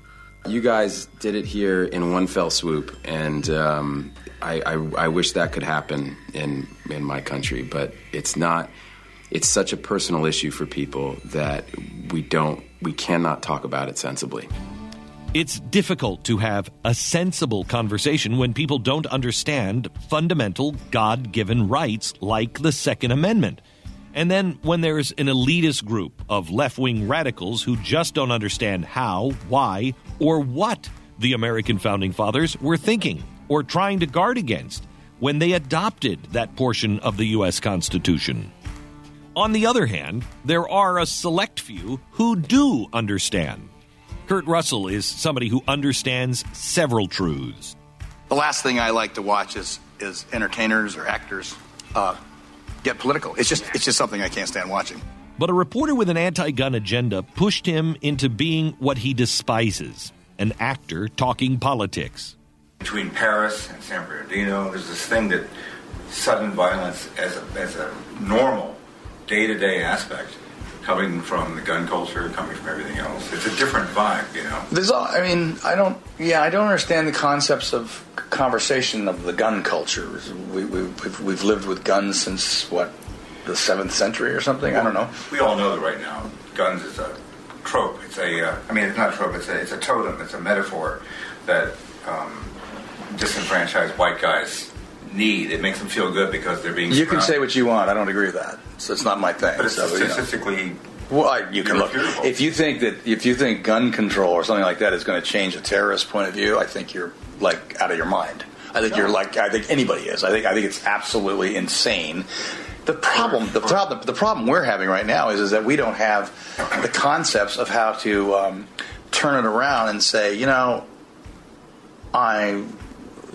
You guys did it here in one fell swoop, and um, I, I, I wish that could happen in in my country, but it's not. It's such a personal issue for people that we don't, we cannot talk about it sensibly. It's difficult to have a sensible conversation when people don't understand fundamental God given rights like the Second Amendment. And then when there's an elitist group of left wing radicals who just don't understand how, why, or what the American founding fathers were thinking or trying to guard against when they adopted that portion of the U.S. Constitution. On the other hand, there are a select few who do understand. Kurt Russell is somebody who understands several truths. The last thing I like to watch is is entertainers or actors uh, get political. It's just it's just something I can't stand watching. But a reporter with an anti gun agenda pushed him into being what he despises an actor talking politics. between Paris and San Bernardino. There's this thing that sudden violence as a, as a normal day to day aspect, coming from the gun culture, coming from everything else. It's a different vibe, you know. There's all, I mean, I don't, yeah, I don't understand the concepts of conversation of the gun culture. We, we, we've, we've lived with guns since, what, the 7th century or something? I don't know. We all know that right now, guns is a trope. It's a, uh, I mean, it's not a trope. It's a, it's a totem. It's a metaphor that um, disenfranchised white guys need. It makes them feel good because they're being. You can surrounded- say what you want. I don't agree with that. So it's not my thing. But it's So, you know. statistically. Well, I, you can look. If you think that if you think gun control or something like that is going to change a terrorist point of view, I think you're like out of your mind. I think you're like I think anybody is. I think I think it's absolutely insane. The problem, the problem, the problem we're having right now is is that we don't have the concepts of how to um, turn it around and say, you know, I,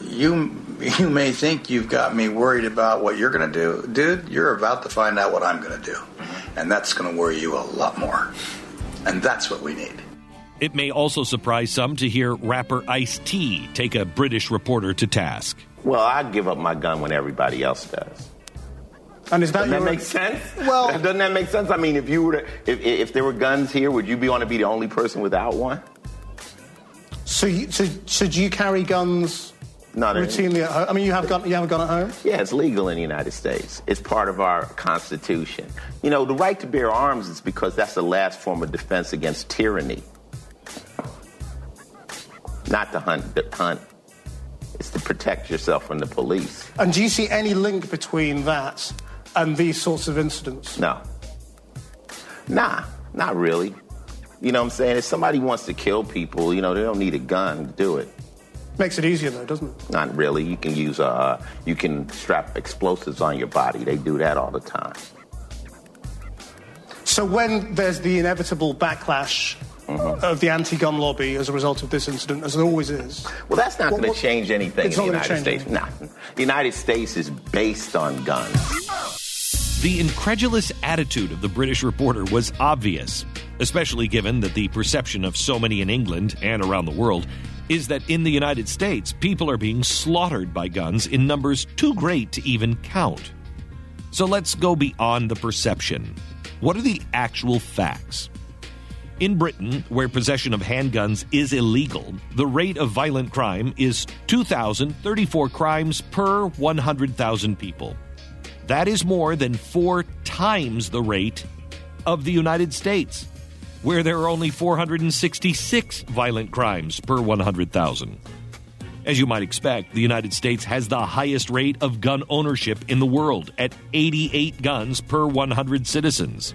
you, you may think you've got me worried about what you're going to do, dude. You're about to find out what I'm going to do, mm-hmm. and that's going to worry you a lot more. And that's what we need. It may also surprise some to hear rapper Ice T take a British reporter to task. Well, I give up my gun when everybody else does. And is that Doesn't that your- make sense? Well- doesn't that make sense? I mean, if you were to, if if there were guns here, would you be want to be the only person without one? So, you, so, so do you carry guns Not routinely at home? I mean, you have gun, you have a gun at home. Yeah, it's legal in the United States. It's part of our Constitution. You know, the right to bear arms is because that's the last form of defense against tyranny. Not to hunt, to hunt. It's to protect yourself from the police. And do you see any link between that and these sorts of incidents? No. Nah, not really. You know what I'm saying? If somebody wants to kill people, you know, they don't need a gun to do it. Makes it easier, though, doesn't it? Not really. You can use uh, you can strap explosives on your body. They do that all the time. So when there's the inevitable backlash Mm-hmm. of the anti-gun lobby as a result of this incident, as it always is. Well, that's not going to change anything It's in the not gonna United change States. Nah, the United States is based on guns. The incredulous attitude of the British reporter was obvious, especially given that the perception of so many in England and around the world is that in the United States, people are being slaughtered by guns in numbers too great to even count. So let's go beyond the perception. What are the actual facts? In Britain, where possession of handguns is illegal, the rate of violent crime is 2,034 crimes per 100,000 people. That is more than four times the rate of the United States, where there are only 466 violent crimes per 100,000. As you might expect, the United States has the highest rate of gun ownership in the world at 88 guns per 100 citizens.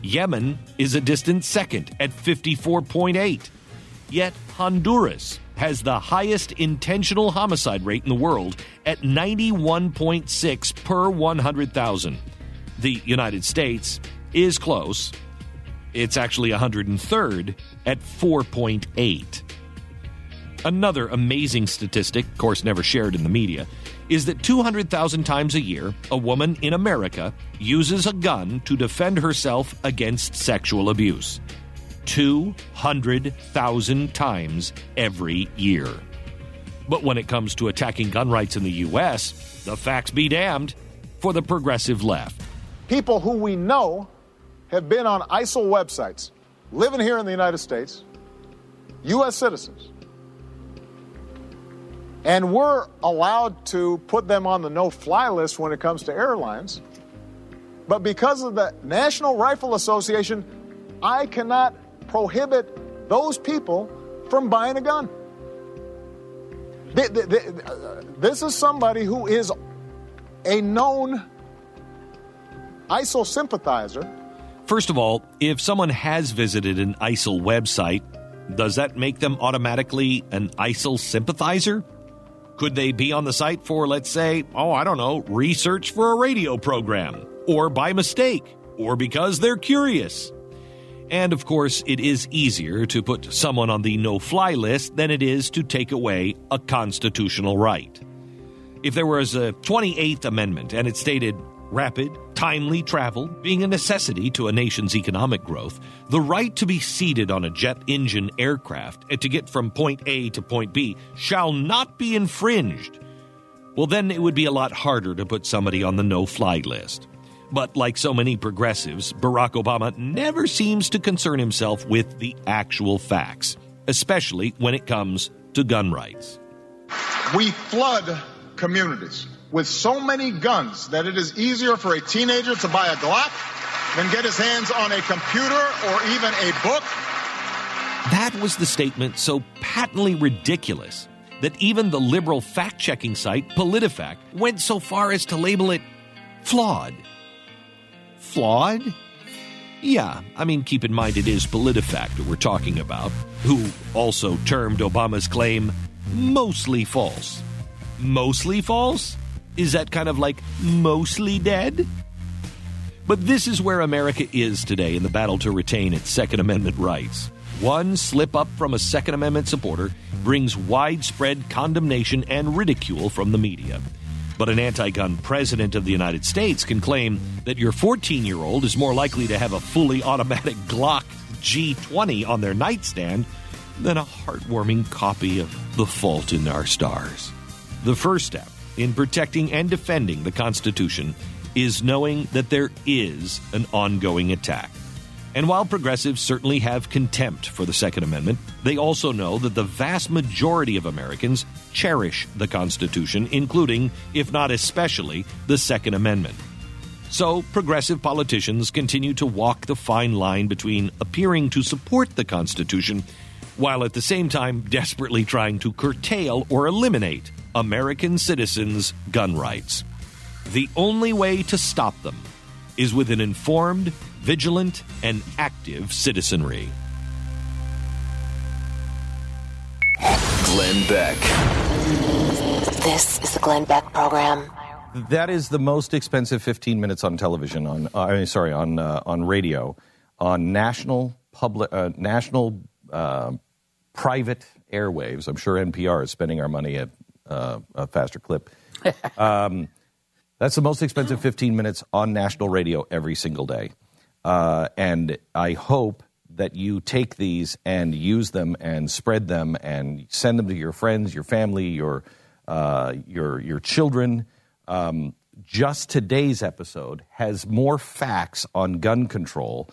Yemen is a distant second at 54.8. Yet Honduras has the highest intentional homicide rate in the world at 91.6 per 100,000. The United States is close. It's actually 103rd at 4.8. Another amazing statistic, of course never shared in the media, is that 200,000 times a year, a woman in America uses a gun to defend herself against sexual abuse. 200,000 times every year. But when it comes to attacking gun rights in the U.S., the facts be damned for the progressive left. People who we know have been on ISIL websites, living here in the United States, U.S. citizens, and we're allowed to put them on the no fly list when it comes to airlines. But because of the National Rifle Association, I cannot prohibit those people from buying a gun. Uh, This is somebody who is a known ISIL sympathizer. First of all, if someone has visited an ISIL website, does that make them automatically an ISIL sympathizer? Could they be on the site for, let's say, oh, I don't know, research for a radio program, or by mistake, or because they're curious? And of course, it is easier to put someone on the no fly list than it is to take away a constitutional right. If there was a 28th Amendment and it stated rapid, timely travel being a necessity to a nation's economic growth, the right to be seated on a jet engine aircraft and to get from point A to point B shall not be infringed, well, then it would be a lot harder to put somebody on the no fly list. But like so many progressives, Barack Obama never seems to concern himself with the actual facts, especially when it comes to gun rights. We flood communities with so many guns that it is easier for a teenager to buy a Glock than get his hands on a computer or even a book. That was the statement so patently ridiculous that even the liberal fact checking site PolitiFact went so far as to label it flawed. Flawed? Yeah, I mean, keep in mind it is PolitiFact that we're talking about, who also termed Obama's claim mostly false. Mostly false? Is that kind of like mostly dead? But this is where America is today in the battle to retain its Second Amendment rights. One slip up from a Second Amendment supporter brings widespread condemnation and ridicule from the media. But an anti gun president of the United States can claim that your 14 year old is more likely to have a fully automatic Glock G20 on their nightstand than a heartwarming copy of The Fault in Our Stars. The first step in protecting and defending the Constitution is knowing that there is an ongoing attack. And while progressives certainly have contempt for the Second Amendment, they also know that the vast majority of Americans cherish the Constitution, including, if not especially, the Second Amendment. So, progressive politicians continue to walk the fine line between appearing to support the Constitution while at the same time desperately trying to curtail or eliminate American citizens' gun rights. The only way to stop them is with an informed, vigilant, and active citizenry. Glenn Beck. This is the Glenn Beck program. That is the most expensive 15 minutes on television on uh, I mean, sorry on uh, on radio on national public uh, national uh, private airwaves. I'm sure NPR is spending our money at uh, a faster clip. Um, that's the most expensive 15 minutes on national radio every single day. Uh, and I hope that you take these and use them and spread them and send them to your friends, your family, your uh, your your children. Um, just today's episode has more facts on gun control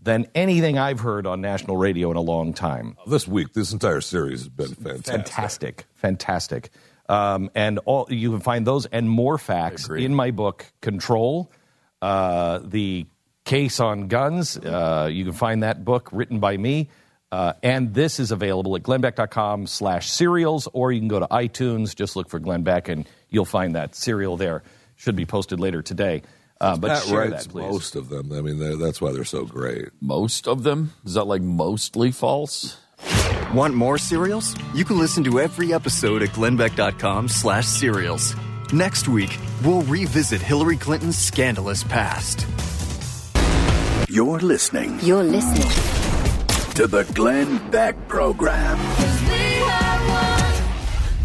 than anything I've heard on national radio in a long time. This week, this entire series has been fantastic. Fantastic, fantastic. Um, and all you can find those and more facts in my book, Control, uh, the case on guns. Uh, you can find that book written by me. Uh, and this is available at glennbeck.com slash serials, or you can go to iTunes, just look for Glenn Beck, and you'll find that serial there. Should be posted later today. Uh, but Pat share writes that, please. most of them. I mean, that's why they're so great. Most of them? Is that like mostly false? Want more serials? You can listen to every episode at glennbeck.com slash serials. Next week, we'll revisit Hillary Clinton's scandalous past. You're listening You're listening to the Glenn Beck Program.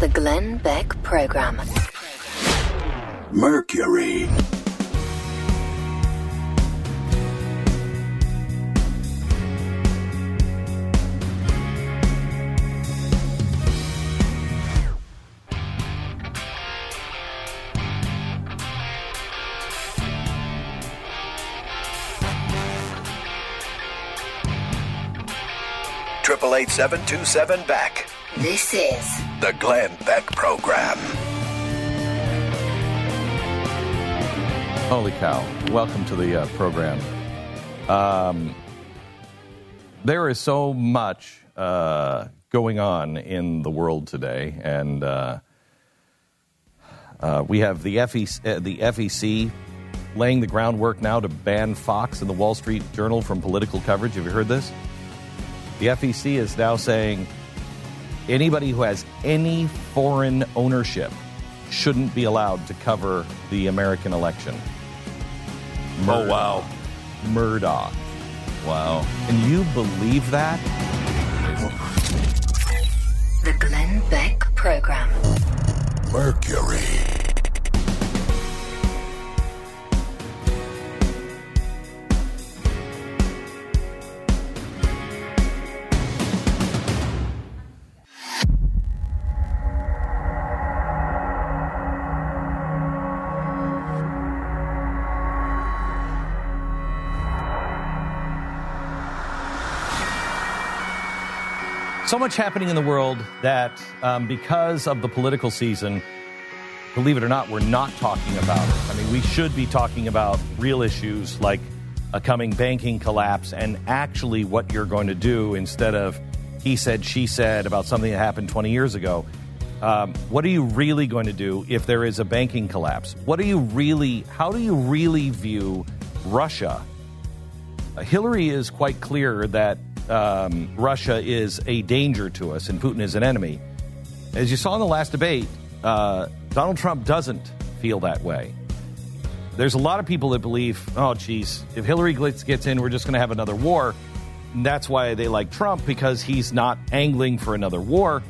the Glenn Beck program. Mercury. Triple eight seven two seven back. This is The Glenn Beck Program. Holy cow. Welcome to the uh, program. Um, there is so much uh, going on in the world today, and uh, uh, we have the FEC, uh, the FEC laying the groundwork now to ban Fox and the Wall Street Journal from political coverage. Have you heard this? The FEC is now saying anybody who has any foreign ownership shouldn't be allowed to cover the American election. Oh, wow. Murdoch. Wow. Can you believe that? the Glenn Beck program. Mercury. So much happening in the world that um, because of the political season, believe it or not, we're not talking about it. I mean, we should be talking about real issues like a coming banking collapse and actually what you're going to do instead of he said, she said about something that happened 20 years ago. Um, what are you really going to do if there is a banking collapse? What are you really, how do you really view Russia? Uh, Hillary is quite clear that um, Russia is a danger to us and Putin is an enemy. As you saw in the last debate, uh, Donald Trump doesn't feel that way. There's a lot of people that believe, oh, geez, if Hillary gets gets in, we're just going to have another war. And that's why they like Trump because he's not angling for another war.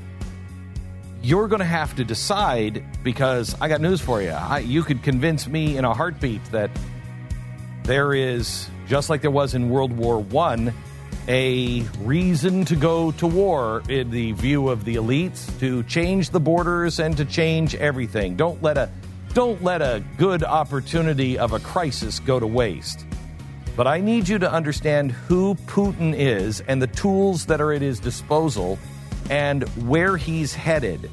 you're going to have to decide because I got news for you. I, you could convince me in a heartbeat that there is, just like there was in World War One, a reason to go to war in the view of the elites to change the borders and to change everything. Don't let a don't let a good opportunity of a crisis go to waste. But I need you to understand who Putin is and the tools that are at his disposal and where he's headed.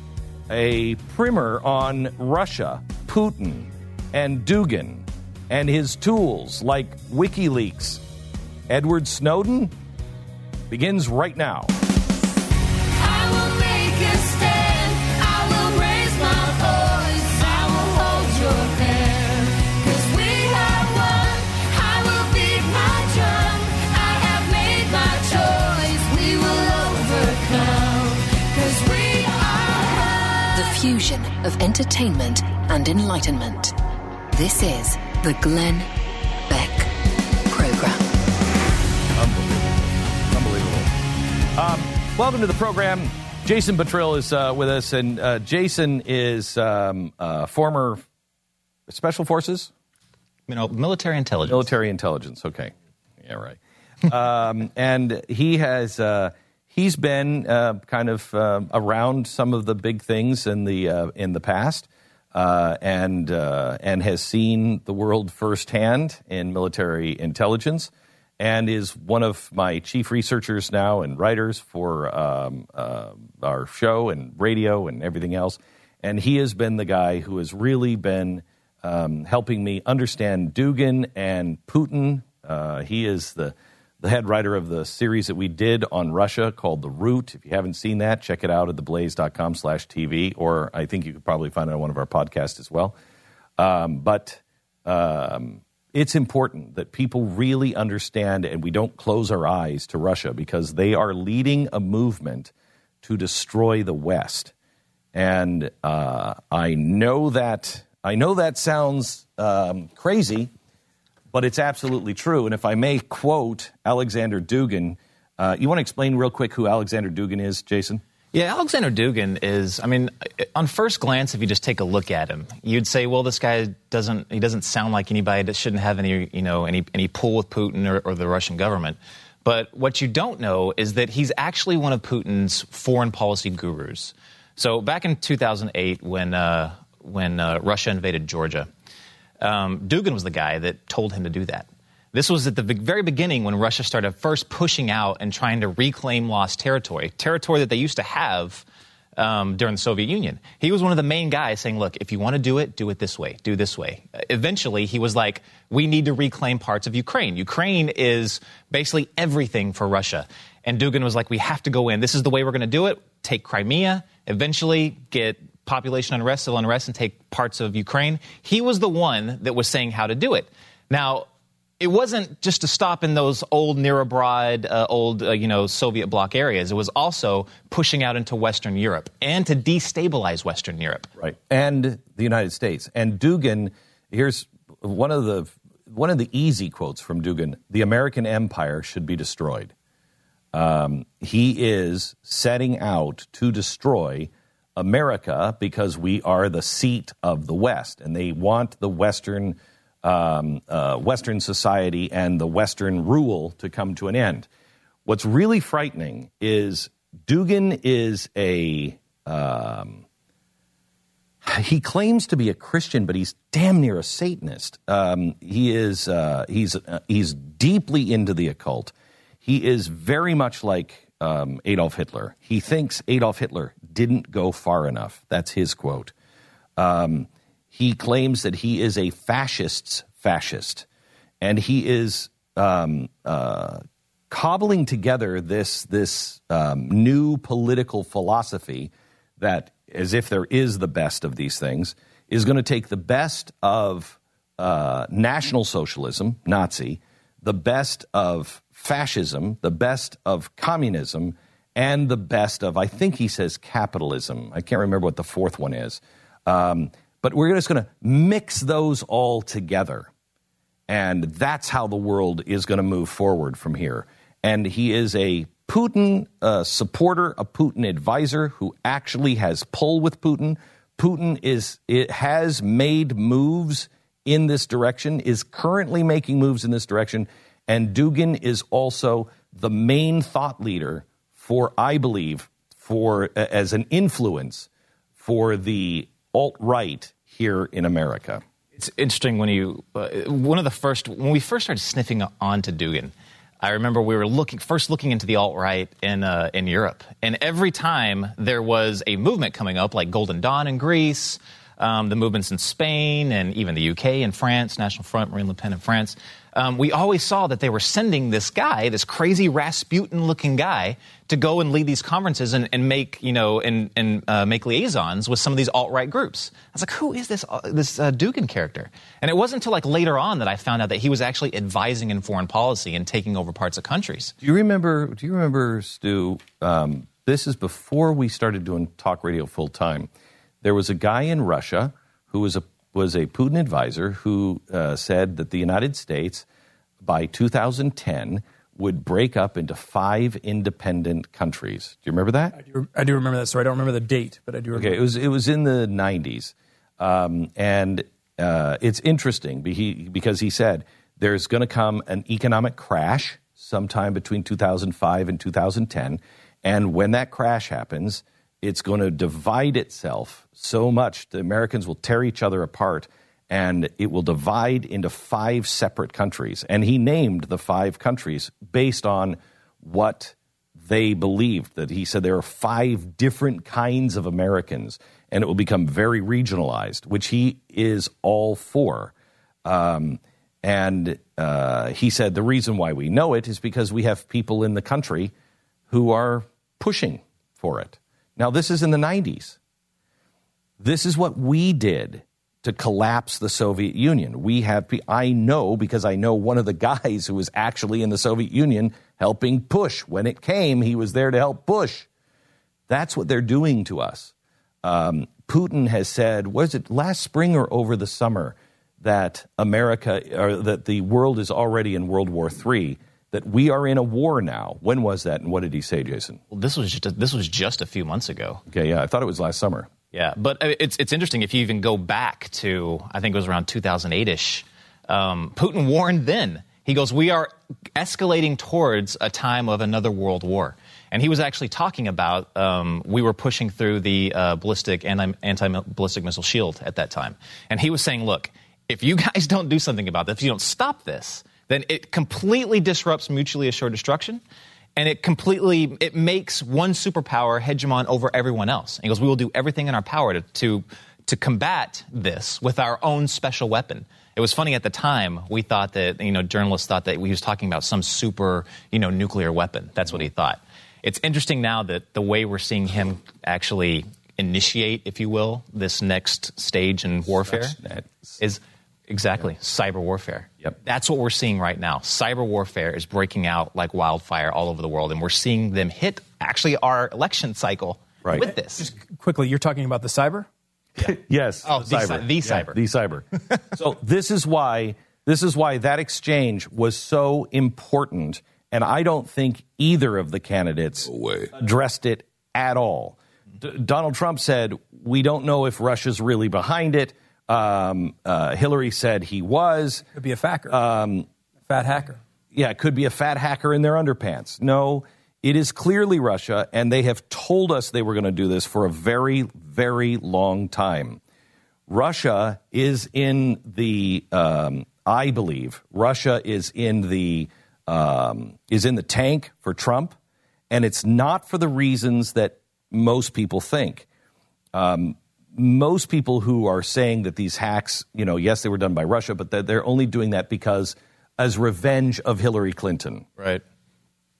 A primer on Russia, Putin, and Dugin, and his tools like WikiLeaks. Edward Snowden begins right now. The fusion of entertainment and enlightenment. This is the Glenn Beck Program. Um, welcome to the program. Jason Buttrill is uh, with us, and uh, Jason is um, uh, former special forces, you know, military intelligence. Military intelligence. Okay, yeah, right. um, and he has uh, he's been uh, kind of uh, around some of the big things in the in the past. and and has seen the world firsthand in military intelligence, and is one of my chief researchers now and writers for um, uh, our show and radio and everything else. And he has been the guy who has really been um, helping me understand Dugin and Putin. Uh, he is the the head writer of the series that we did on Russia called The Root. If you haven't seen that, check it out at theblaze.com slash TV, or I think you could probably find it on one of our podcasts as well. Um, but um, it's important that people really understand and we don't close our eyes to Russia because they are leading a movement to destroy the West. And uh, I know that I know that sounds um, crazy, but it's absolutely true. And if I may quote Alexander Dugin, uh, you want to explain real quick who Alexander Dugin is, Jason? Yeah, Alexander Dugin is. I mean, on first glance, if you just take a look at him, you'd say, well, this guy doesn't. He doesn't sound like anybody that shouldn't have any, you know, any any pull with Putin or, or the Russian government. But what you don't know is that he's actually one of Putin's foreign policy gurus. So back in 2008, when uh, when uh, Russia invaded Georgia, um, Dugin was the guy that told him to do that. This was at the very beginning when Russia started first pushing out and trying to reclaim lost territory, territory that they used to have um, during the Soviet Union. He was one of the main guys saying, look, if you want to do it, do it this way, do this way. Eventually, he was like, we need to reclaim parts of Ukraine. Ukraine is basically everything for Russia. And Dugin was like, we have to go in. This is the way we're going to do it. Take Crimea, eventually get population unrest, civil unrest, and take parts of Ukraine. He was the one that was saying how to do it. Now, it wasn't just to stop in those old Nerobrod, uh, old uh, you know Soviet bloc areas. It was also pushing out into Western Europe and to destabilize Western Europe. Right, and the United States. And Dugin, here's one of the one of the easy quotes from Dugin: "The American empire should be destroyed." Um, he is setting out to destroy America because we are the seat of the West, and they want the Western um, uh, Western society and the Western rule to come to an end. What's really frightening is Dugin is a. Um, he claims to be a Christian, but he's damn near a Satanist. Um, he is uh, he's uh, he's deeply into the occult. He is very much like um, Adolf Hitler. He thinks Adolf Hitler didn't go far enough. That's his quote. Um, he claims that he is a fascist's fascist, and he is um, uh, cobbling together this this um, new political philosophy that, as if there is the best of these things, is going to take the best of uh, National Socialism, Nazi, the best of fascism, the best of communism, and the best of, I think he says, capitalism. I can't remember what the fourth one is. Um, but we're just going to mix those all together. And that's how the world is going to move forward from here. And he is a Putin uh, supporter, a Putin advisor who actually has pull with Putin. Putin is it has made moves in this direction, is currently making moves in this direction, and Dugin is also the main thought leader for, I believe, for as an influence for the alt right here in America. It's interesting when you uh, one of the first when we first started sniffing onto Dugin. I remember we were looking first looking into the alt right in uh, in Europe, and every time there was a movement coming up, like Golden Dawn in Greece, um, the movements in Spain, and even the UK and France, National Front, Marine Le Pen in France. Um, we always saw that they were sending this guy, this crazy Rasputin-looking guy, to go and lead these conferences and, and make you know and, and uh, make liaisons with some of these alt-right groups. I was like, who is this uh, this uh, Dugin character? And it wasn't until like later on that I found out that he was actually advising in foreign policy and taking over parts of countries. Do you remember? Do you remember, Stu? Um, this is before we started doing talk radio full time. There was a guy in Russia who was a was a Putin advisor who uh, said that the United States by 2010 would break up into five independent countries. Do you remember that? I do, I do remember that. So I don't remember the date, but I do remember. Okay, it was it was in the 90s, um, and uh, it's interesting because he said there's going to come an economic crash sometime between 2005 and 2010, and when that crash happens, it's going to divide itself so much the Americans will tear each other apart and it will divide into five separate countries. And he named the five countries based on what they believed. That he said there are five different kinds of Americans, and it will become very regionalized, which he is all for. Um, and uh, he said the reason why we know it is because we have people in the country who are pushing for it. Now, this is in the 90s. This is what we did to collapse the Soviet Union. We have, I know because I know one of the guys who was actually in the Soviet Union helping push. When it came, he was there to help push. That's what they're doing to us. Um, Putin has said, was it last spring or over the summer, that America, or that the world is already in World War III, that we are in a war now. When was that, and what did he say, Jason? Well, this was just a, this was just a few months ago. Okay, yeah, I thought it was last summer. Yeah, but it's it's interesting if you even go back to I think it was around 2008 ish. Um, Putin warned then. He goes, "We are escalating towards a time of another world war." And he was actually talking about um, we were pushing through the uh, ballistic anti ballistic missile shield at that time, and he was saying, "Look, if you guys don't do something about this, if you don't stop this, then it completely disrupts mutually assured destruction." and it completely it makes one superpower hegemon over everyone else. And he goes, "We will do everything in our power to, to to combat this with our own special weapon." It was funny at the time. We thought that you know journalists thought that he was talking about some super you know nuclear weapon. That's what he thought. It's interesting now that the way we're seeing him actually initiate, if you will, this next stage in warfare is Exactly. Cyber warfare. Yep. That's what we're seeing right now. Cyber warfare is breaking out like wildfire all over the world, and we're seeing them hit actually our election cycle right. with this. Just quickly, you're talking about the cyber? Yeah. yes. Oh, the cyber. The, cyber. Yeah, the cyber. so this is why this is why that exchange was so important, and I don't think either of the candidates addressed it at all. D- Donald Trump said, "We don't know if Russia's really behind it." Um, uh, Hillary said he was. Could be a facker. Um, fat hacker. Yeah, it could be a fat hacker in their underpants. No, it is clearly Russia, and they have told us they were going to do this for a very, very long time. Russia is in the, um, I believe, Russia is in the um, is in the tank for Trump, and it's not for the reasons that most people think. Um, most people who are saying that these hacks, you know, yes, they were done by Russia, but they're only doing that because as revenge of Hillary Clinton. Right.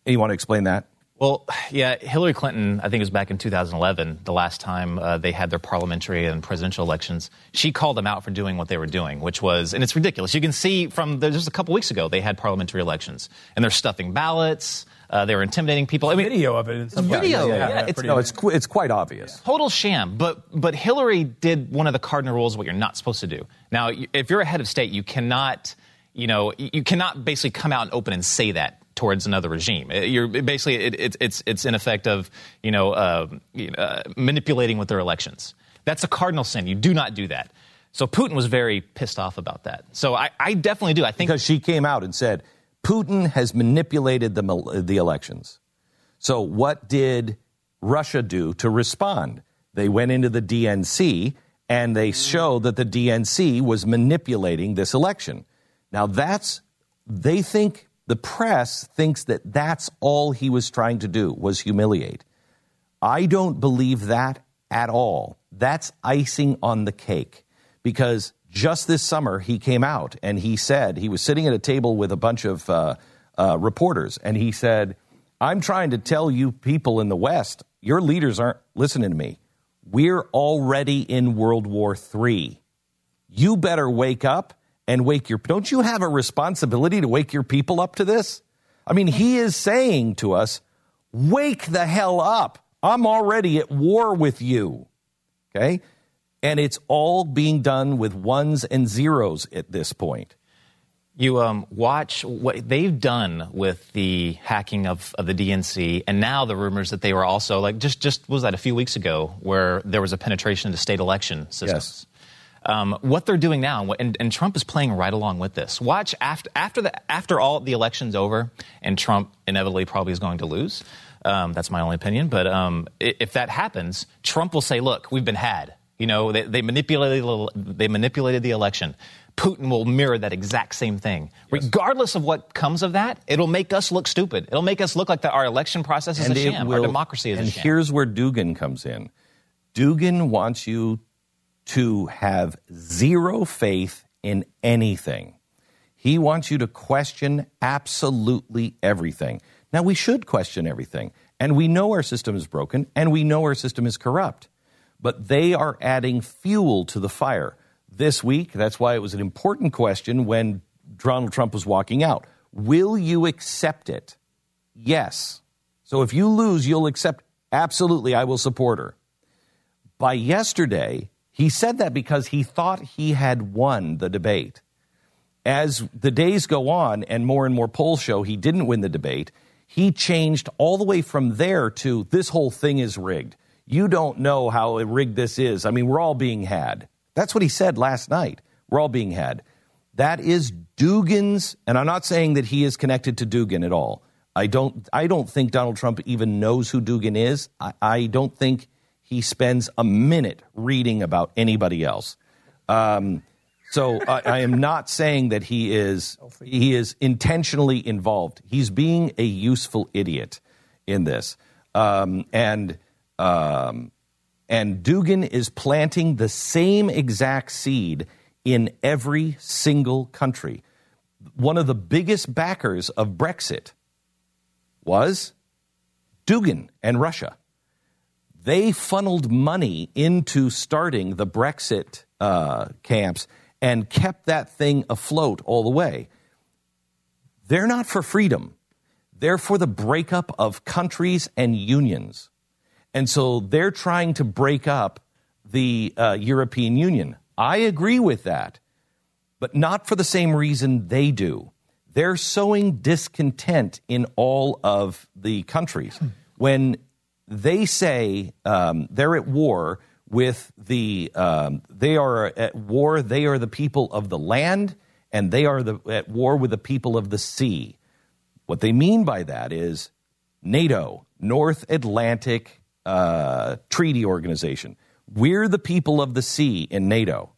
You want to explain that? Well, yeah, Hillary Clinton, I think it was back in 2011, the last time uh, they had their parliamentary and presidential elections. She called them out for doing what they were doing, which was, and it's ridiculous. You can see from the, just a couple weeks ago, they had parliamentary elections, and they're stuffing ballots. Uh, they were intimidating people. I mean, video of it. In some video. Yeah, Yeah, yeah, it's, No, it's it's quite obvious. total sham. But but Hillary did one of the cardinal rules of what you're not supposed to do. Now, if you're a head of state, you cannot, you know, you cannot basically come out and open and say that towards another regime. You're basically it, it, it's it's in effect of you know uh, you know, uh, manipulating with their elections. That's a cardinal sin. You do not do that. So Putin was very pissed off about that. So I, I definitely do. I think because she came out and said Putin has manipulated the the elections. So what did Russia do to respond? They went into the DNC and they mm. showed that the DNC was manipulating this election. Now that's they think the press thinks that that's all he was trying to do was humiliate. I don't believe that at all. That's icing on the cake because just this summer he came out and he said he was sitting at a table with a bunch of uh, uh, reporters and he said, I'm trying to tell you people in the West, your leaders aren't listening to me. We're already in World War III. You better wake up and wake your. Don't you have a responsibility to wake your people up to this? I mean, he is saying to us, wake the hell up. I'm already at war with you. Okay? And it's all being done with ones and zeros at this point. You um, watch what they've done with the hacking of, of the DNC, and now the rumors that they were also like just just was that a few weeks ago where there was a penetration into state election systems. Um, what they're doing now, and, and Trump is playing right along with this. Watch after after the after all the elections over, and Trump inevitably probably is going to lose. Um, that's my only opinion, but um, if that happens, Trump will say, "Look, we've been had." You know, they, they manipulated they manipulated the election. Putin will mirror that exact same thing. Regardless of what comes of that, it'll make us look stupid. It'll make us look like that our election process is a sham. will- our democracy is a sham. And here's where Dugin comes in. Dugin wants you to have zero faith in anything. He wants you to question absolutely everything. Now, we should question everything. And we know our system is broken and we know our system is corrupt. But they are adding fuel to the fire. This week, that's why it was an important question when Donald Trump was walking out. Will you accept it? Yes. So if you lose, you'll accept. Absolutely, I will support her. By yesterday, he said that because he thought he had won the debate. As the days go on and more and more polls show he didn't win the debate, he changed all the way from there to this whole thing is rigged. You don't know how rigged this is. I mean, we're all being had. That's what he said last night. We're all being had. That is Dugin's, and I'm not saying that he is connected to Dugin at all. I don't. I don't think Donald Trump even knows who Dugin is. I, I don't think he spends a minute reading about anybody else. Um, so I, I am not saying that he is he is intentionally involved. He's being a useful idiot in this, um, and um, and Dugin is planting the same exact seed in every single country. One of the biggest backers of Brexit was Dugin and Russia. They funneled money into starting the Brexit uh, camps and kept that thing afloat all the way. They're not for freedom, they're for the breakup of countries and unions. And so they're trying to break up the uh, European Union. I agree with that, but not for the same reason they do. They're sowing discontent in all of the countries. When they say um, they're at war with the, um, they are at war, they are the people of the land, and they are the, at war with the people of the sea. What they mean by that is NATO, North Atlantic uh, Treaty Organization. We're the people of the sea in NATO.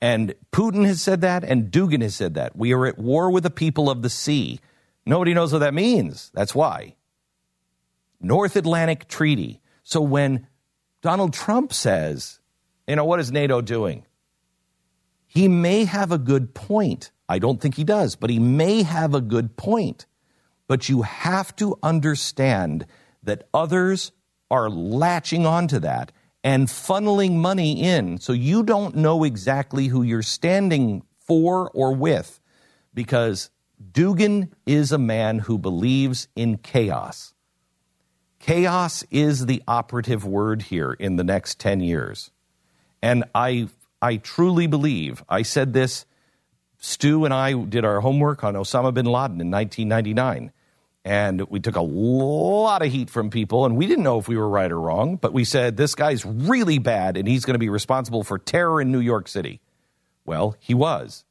And Putin has said that, and Dugin has said that. We are at war with the people of the sea. Nobody knows what that means. That's why. North Atlantic Treaty. So when Donald Trump says, you know, what is NATO doing? He may have a good point. I don't think he does, but he may have a good point. But you have to understand that others are latching onto that and funneling money in so you don't know exactly who you're standing for or with because Dugin is a man who believes in chaos. Chaos is the operative word here in the next 10 years. And I, I truly believe, I said this, Stu and I did our homework on Osama bin Laden in 1999. And we took a lot of heat from people, and we didn't know if we were right or wrong, but we said this guy's really bad and he's going to be responsible for terror in New York City. Well, he was.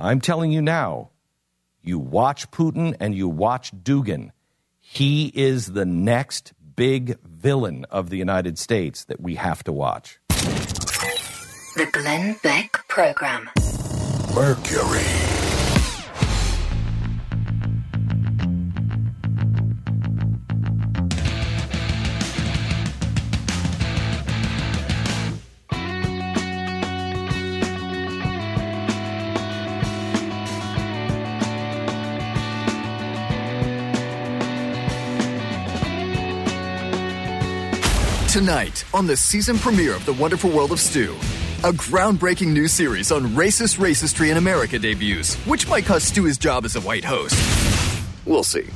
I'm telling you now, you watch Putin and you watch Dugin. He is the next big villain of the United States that we have to watch. The Glenn Beck Program. Mercury. Tonight, on the season premiere of The Wonderful World of Stu, a groundbreaking new series on racist racistry in America debuts, which might cost Stu his job as a white host. We'll see.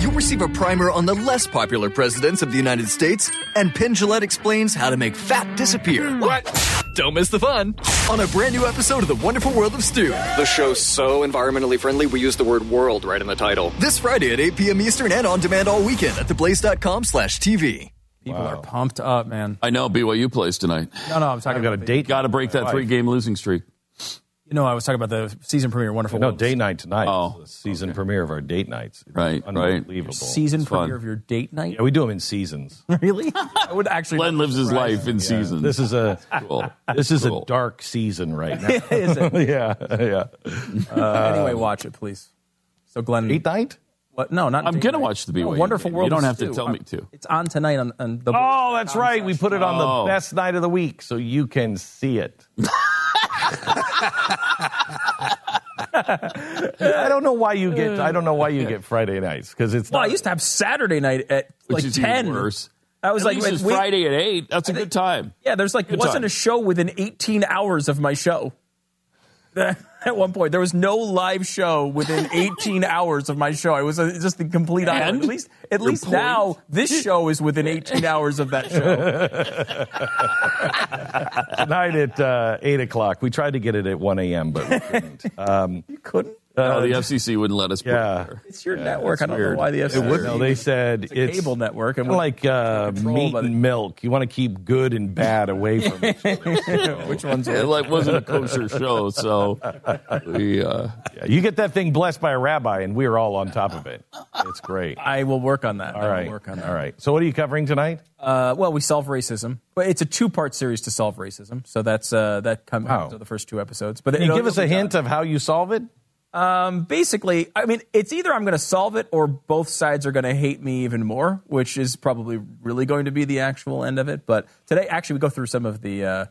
You'll receive a primer on the less popular presidents of the United States, and Penn Jillette explains how to make fat disappear. Hmm. What? Don't miss the fun on a brand new episode of The Wonderful World of Stu. The show's so environmentally friendly, we use the word world right in the title. This Friday at 8 p.m. Eastern and on demand all weekend at theblaze.com slash TV. People are pumped up, man. I know BYU plays tonight. No, no, I'm talking I've got a date. Got to break that three game losing streak. You know, I was talking about the season premiere, Wonderful No, World. date night tonight. Oh, is the season premiere of our date nights. It's Right, right. unbelievable. season It's premiere fun. of your date night. Yeah, we do them in seasons. Really? I would actually. Glenn lives his life in Yeah. seasons. This is a Cool. this is Cool. a dark season right now. Is it? yeah, yeah. Uh, anyway, watch it, please. So, Glenn. Date night? What? No, not. I'm gonna watch the No, Wonderful game. World. You don't have to Stu. tell me to. It's on tonight on, on the. Oh, that's right. We put it on Oh. the best night of the week, so you can see it. I don't know why you get. I don't know why you get Friday nights because it's. Well, I used to have Saturday night at Which like is ten. even worse. I was At like, wait- Friday at eight. That's a good time. Yeah, there's like Good wasn't time. a show within 18 hours of my show. At one point, there was no live show within 18 hours of my show. I was a, just the complete island. At least, at least point? now, this show is within 18 hours of that show. tonight at uh, eight o'clock. We tried to get it at one a.m., but we couldn't. Um, you couldn't. No, the FCC wouldn't let us. Put yeah. it there. It's your network. I don't weird. know why the FCC. It would. No, they said It's a cable network, and kinda like uh, meat and milk. You want to keep good and bad away from each other. Which one's It like wasn't a kosher show, so we. Uh, Yeah, you get that thing blessed by a rabbi, and we're all on top of it. It's great. I will work on that. All I will work on that. All right. So, what are you covering tonight? Uh, well, we solve racism, but it's a two-part series to solve racism. So that's uh, that comes Wow. to the first two episodes. But Can you give us a hint done. of how you solve it? Um, basically, I mean, it's either I'm going to solve it or both sides are going to hate me even more, which is probably really going to be the actual end of it. But today, actually, we go through some of the uh,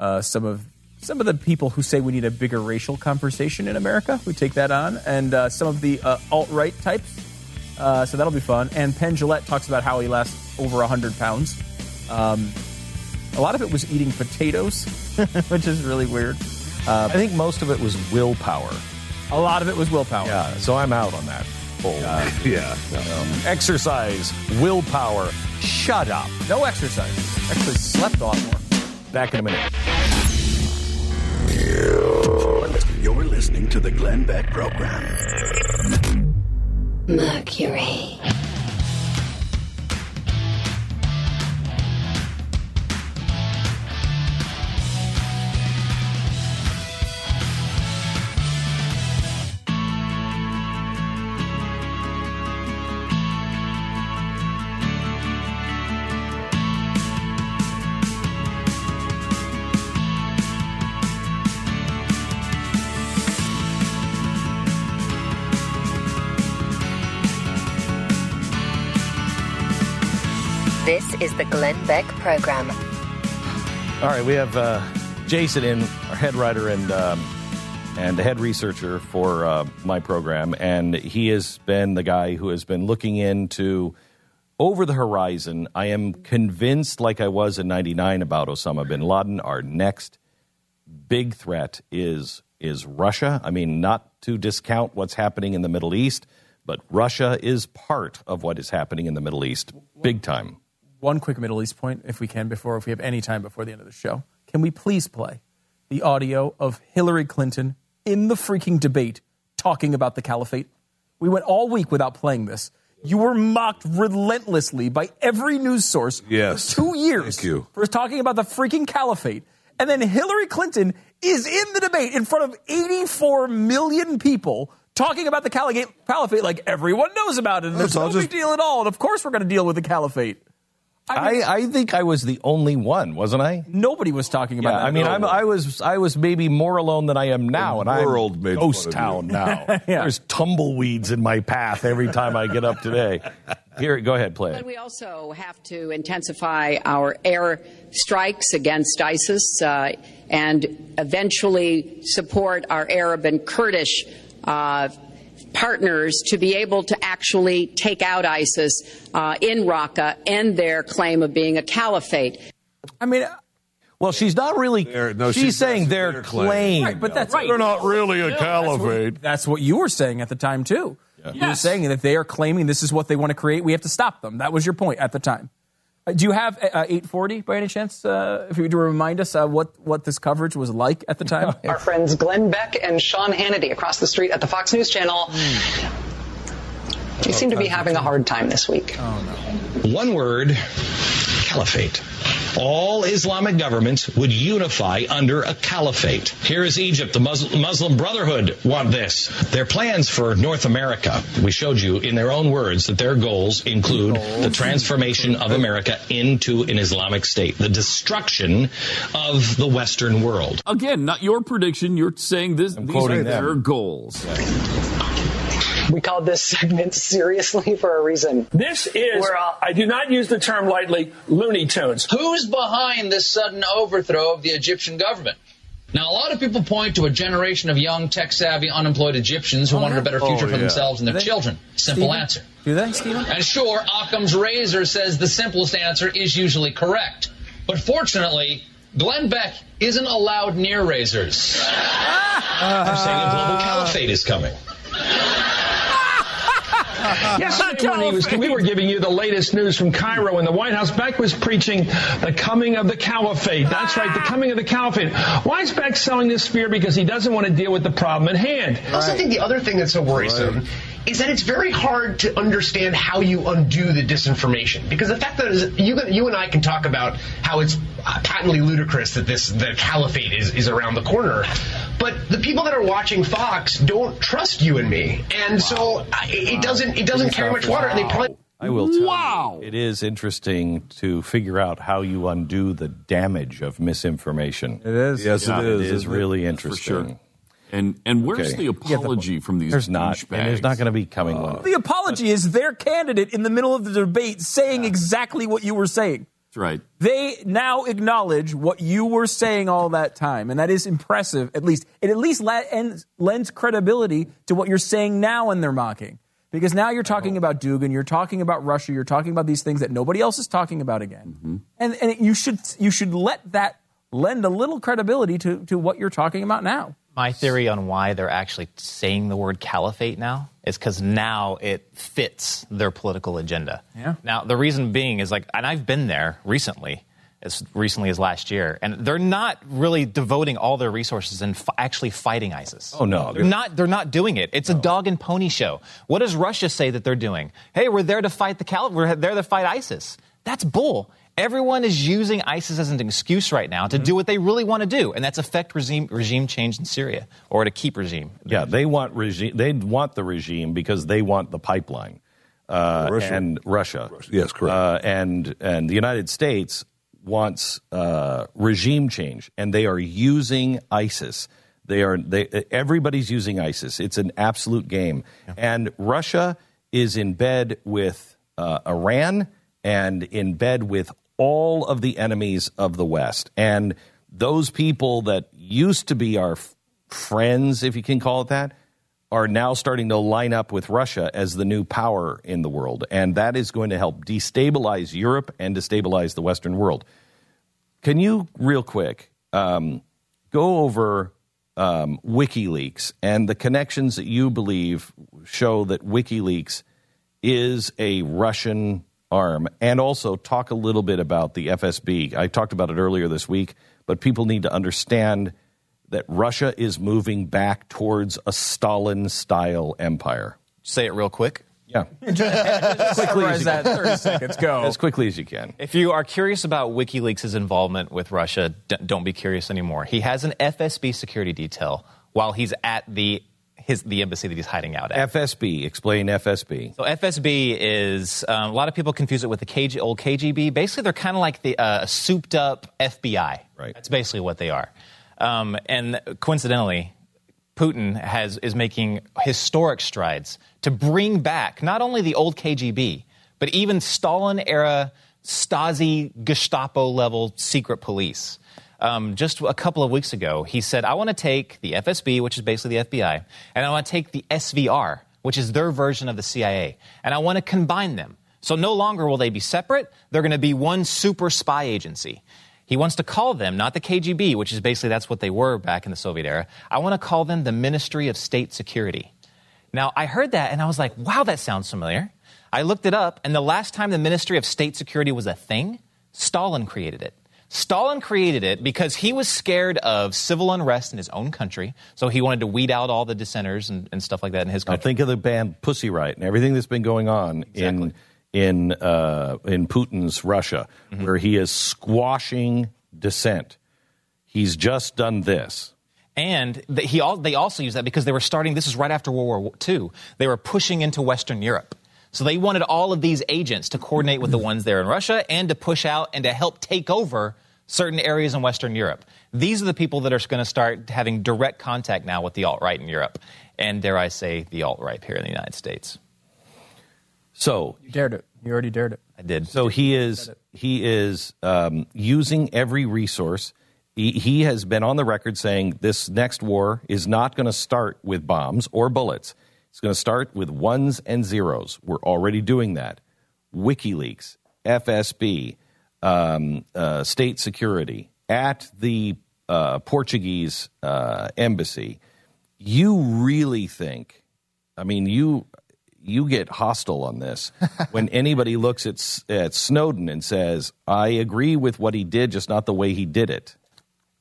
uh, some of some of the people who say we need a bigger racial conversation in America. We take that on, and uh, some of the uh, alt right types. Uh, so that'll be fun. And Penn Jillette talks about how he lost over 100 pounds. Um, a lot of it was eating potatoes, which is really weird. Uh, I think most of it was willpower. A lot of it was willpower. Yeah, so I'm out on that. Whole, yeah. Um, exercise, willpower, shut up. No exercise. Actually, slept a lot more. Back in a minute. You're listening to the Glenn Beck Program. Mercury. This is the Glenn Beck Program. All right, we have uh, Jason in, our head writer and um, and head researcher for uh, my program, and he has been the guy who has been looking into over the horizon. I am convinced, like I was in '99 about Osama bin Laden, our next big threat is is Russia. I mean, not to discount what's happening in the Middle East, but Russia is part of what is happening in the Middle East, big time. One quick Middle East point, if we can, before if we have any time before the end of the show. Can we please play the audio of Hillary Clinton in the freaking debate talking about the caliphate? We went all week without playing this. You were mocked relentlessly by every news source Yes. for two years Thank you. for talking about the freaking caliphate. And then Hillary Clinton is in the debate in front of 84 million people talking about the caliphate like everyone knows about it. And there's no just- big deal at all. And of course, we're going to deal with the caliphate. I, I think I was the only one, wasn't I? Nobody was talking about Yeah, that. I mean, at I'm. I was I was maybe more alone than I am now, The and world I'm made ghost fun of town now. Yeah. There's tumbleweeds in my path every time I get up today. Here, go ahead, play But it. we also have to intensify our air strikes against ISIS uh, and eventually support our Arab and Kurdish uh, partners to be able to actually take out ISIS uh, in Raqqa and their claim of being a caliphate. I mean, Well, she's not really. no, she's she- saying their their claim. claim. Right, but that's right. They're not really a caliphate. That's what you were saying at the time too. You were saying that they are claiming this is what they want to create. We have to stop them. That was your point at the time. Uh, do you have uh, 840 by any chance? Uh, if you would remind us uh, what what this coverage was like at the time. Our friends Glenn Beck and Sean Hannity across the street at the Fox News Channel. They seem to be having a hard time this week. One word caliphate. All Islamic governments would unify under a caliphate. Here is Egypt. The Muslim, Muslim Brotherhood want this. Their plans for North America, we showed you in their own words that their goals include the transformation of America into an Islamic state, the destruction of the Western world. Again, not your prediction. You're saying this. these are them. their goals. We called this segment seriously for a reason. This is, We're all- I do not use the term lightly, Looney Tunes. Who's behind this sudden overthrow of the Egyptian government? Now, a lot of people point to a generation of young, tech savvy, unemployed Egyptians who oh, wanted a better future Oh, for yeah. themselves and their they- children. Simple Stephen? answer. Do they, Stephen? And sure, Occam's razor says the simplest answer is usually correct. But fortunately, Glenn Beck isn't allowed near razors. I'm saying a global caliphate is coming. Yesterday, when he was, we were giving you the latest news from Cairo and the White House. Beck was preaching the coming of the caliphate. That's right, the coming of the caliphate. Why is Beck selling this fear? Because he doesn't want to deal with the problem at hand. I also think the other thing that's so worrisome is that it's very hard to understand how you undo the disinformation. Because the fact that is, you, you and I can talk about how it's uh, patently ludicrous that this the caliphate is, is around the corner, but the people that are watching Fox don't trust you and me, and so I- it, it doesn't it doesn't carry much water. And they probably I will tell you, it is interesting to figure out how you undo the damage of misinformation. It is. Yes, it is, It is isn't it? really for interesting. Sure. And and where's Okay. the apology from these? There's not, douchebags? and there's not going to be coming one. The apology is their candidate in the middle of the debate saying exactly what you were saying. That's right. They now acknowledge what you were saying all that time, and that is impressive. At least it at least la- ends, lends credibility to what you're saying now, and they're mocking because now you're talking about Dugin, you're talking about Russia, you're talking about these things that nobody else is talking about again, mm-hmm. and and you should you should let that lend a little credibility to to what you're talking about now. My theory on why they're actually saying the word caliphate now is because now it fits their political agenda. Yeah. Now, the reason being is like, and I've been there recently, as recently as last year, and they're not really devoting all their resources in f- actually fighting ISIS. Oh, no. They're not. They're not doing it. It's a dog and pony show. What does Russia say that they're doing? Hey, we're there to fight the cal. We're there to fight ISIS. That's bull. Everyone is using ISIS as an excuse right now to do what they really want to do, and that's affect regime regime change in Syria or to keep regime. Yeah, they want regime. They want the regime because they want the pipeline. Uh, Russia. and Russia. Yes, correct. Uh, and and the United States wants uh, regime change, and they are using ISIS. They are they. Everybody's using ISIS. It's an absolute game, and Russia is in bed with uh, Iran and in bed with all of the enemies of the West, and those people that used to be our f- friends, if you can call it that, are now starting to line up with Russia as the new power in the world. And that is going to help destabilize Europe and destabilize the Western world. Can you, real quick, um, go over um, WikiLeaks and the connections that you believe show that WikiLeaks is a Russian arm? And also talk a little bit about the FSB. I talked about it earlier this week, but people need to understand that Russia is moving back towards a Stalin style empire. say it real quick. Yeah. Just summarize that 30 seconds. Go. As quickly as you can. If you are curious about WikiLeaks' involvement with Russia, d- don't be curious anymore. He has an FSB security detail while he's at the his the embassy that he's hiding out at. FSB. Explain FSB. So FSB is um, a lot of people confuse it with the KG, old KGB. Basically, they're kind of like the uh, souped up FBI. Right. That's basically what they are. Um, and coincidentally, Putin has is making historic strides to bring back not only the old KGB, but even Stalin era Stasi Gestapo level secret police. Um, just a couple of weeks ago, he said, I want to take the FSB, which is basically the FBI, and I want to take the SVR, which is their version of the CIA, and I want to combine them. So no longer will they be separate, they're going to be one super spy agency. He wants to call them, not the KGB, which is basically that's what they were back in the Soviet era. I want to call them the Ministry of State Security. Now, I heard that and I was like, wow, that sounds familiar. I looked it up, and the last time the Ministry of State Security was a thing, Stalin created it. Stalin created it because he was scared of civil unrest in his own country, so he wanted to weed out all the dissenters and, and stuff like that in his Now country. think of the band Pussy Riot and everything that's been going on in in uh, in Putin's Russia, Mm-hmm. where he is squashing dissent. He's just done this. And he al- they also used that because they were starting, this is right after World War II, they were pushing into Western Europe. So they wanted all of these agents to coordinate with the ones there in Russia and to push out and to help take over certain areas in Western Europe. These are the people that are going to start having direct contact now with the alt right in Europe. And dare I say, the alt right here in the United States. So You dared it. You already dared it. I did. So he is he is um, using every resource. He, he has been on the record saying this next war is not going to start with bombs or bullets. It's going to start with ones and zeros. We're already doing that. WikiLeaks, FSB, um, uh, state security at the uh, Portuguese uh, embassy. You really think? I mean, you you get hostile on this when anybody looks at at Snowden and says, "I agree with what he did, just not the way he did it."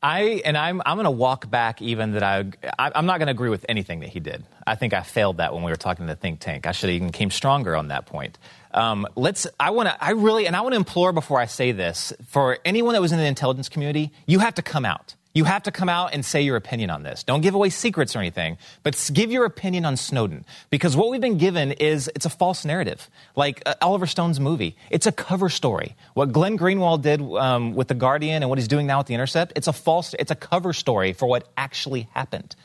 I and I'm I'm going to walk back even that I, I I'm not going to agree with anything that he did. I think I failed that when we were talking to the think tank. I should have even came stronger on that point. Um, let's. I want to. I really and I want to implore before I say this for anyone that was in the intelligence community, you have to come out. You have to come out and say your opinion on this. Don't give away secrets or anything, but give your opinion on Snowden. Because what we've been given is it's a false narrative. Like uh, Oliver Stone's movie, it's a cover story. What Glenn Greenwald did um, with The Guardian and what he's doing now with The Intercept, it's a false, it's a cover story for what actually happened.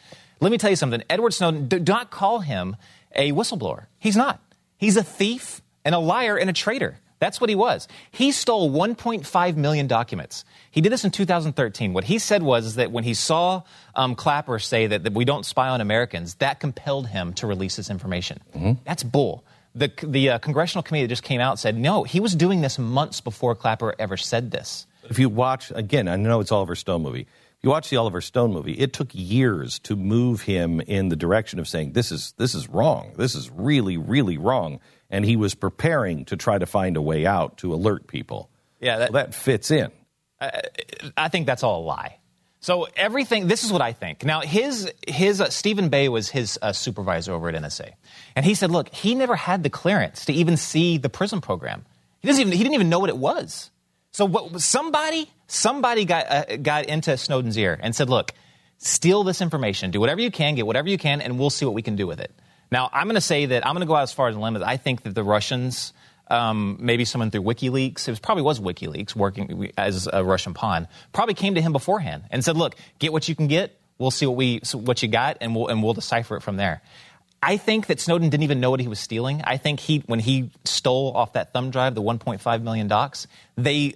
Let me tell you something. Edward Snowden, do not call him a whistleblower. He's not. He's a thief and a liar and a traitor. That's what he was. He stole 1.5 million documents. He did this in 2013. What he said was that when he saw um, Clapper say that, that we don't spy on Americans, that compelled him to release this information. That's bull. The, the uh, congressional committee that just came out said, no, he was doing this months before Clapper ever said this. If you watch again, I know it's Oliver Stone movie. If you watch the Oliver Stone movie, it took years to move him in the direction of saying this is this is wrong. This is really really wrong, and he was preparing to try to find a way out to alert people. Yeah, that, that fits in. I think that's all a lie. So everything. This is what I think. Now, his his uh, Steven Bay was his uh, supervisor over at NSA, and he said, "Look, he never had the clearance to even see the Prism program. He doesn't even he didn't even know what it was. So what, somebody somebody got uh, got into Snowden's ear and said, "Look, steal this information, do whatever you can, get whatever you can, and we'll see what we can do with it." Now, I'm going to say that I'm going to go out as far as the limit. I think that the Russians, um, maybe someone through WikiLeaks, it was, probably was WikiLeaks working as a Russian pawn, probably came to him beforehand and said, "Look, get what you can get. We'll see what we what you got, and we'll and we'll decipher it from there." I think that Snowden didn't even know what he was stealing. I think he, when he stole off that thumb drive the 1.5 million docs, they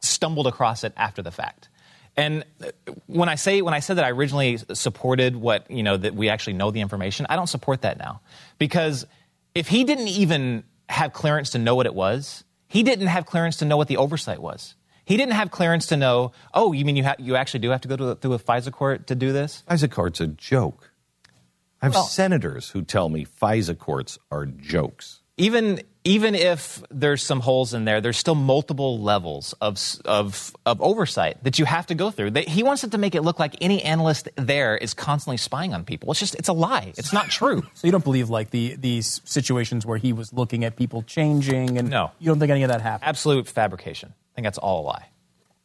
stumbled across it after the fact. And uh, when I say when I said that I originally supported what you know that we actually know the information, I don't support that now because if he didn't even have clearance to know what it was, he didn't have clearance to know what the oversight was. He didn't have clearance to know. Oh, you mean you ha- you actually do have to go to, through a FISA court to do this? FISA court's a joke. I have Well- senators who tell me FISA courts are jokes. Even even if there's some holes in there, there's still multiple levels of of, of oversight that you have to go through. They, he wants it to make it look like any analyst there is constantly spying on people. It's just it's a lie. It's not true. So you don't believe like the these situations where he was looking at people changing and No. you don't think any of that happened. Absolute fabrication. I think that's all a lie.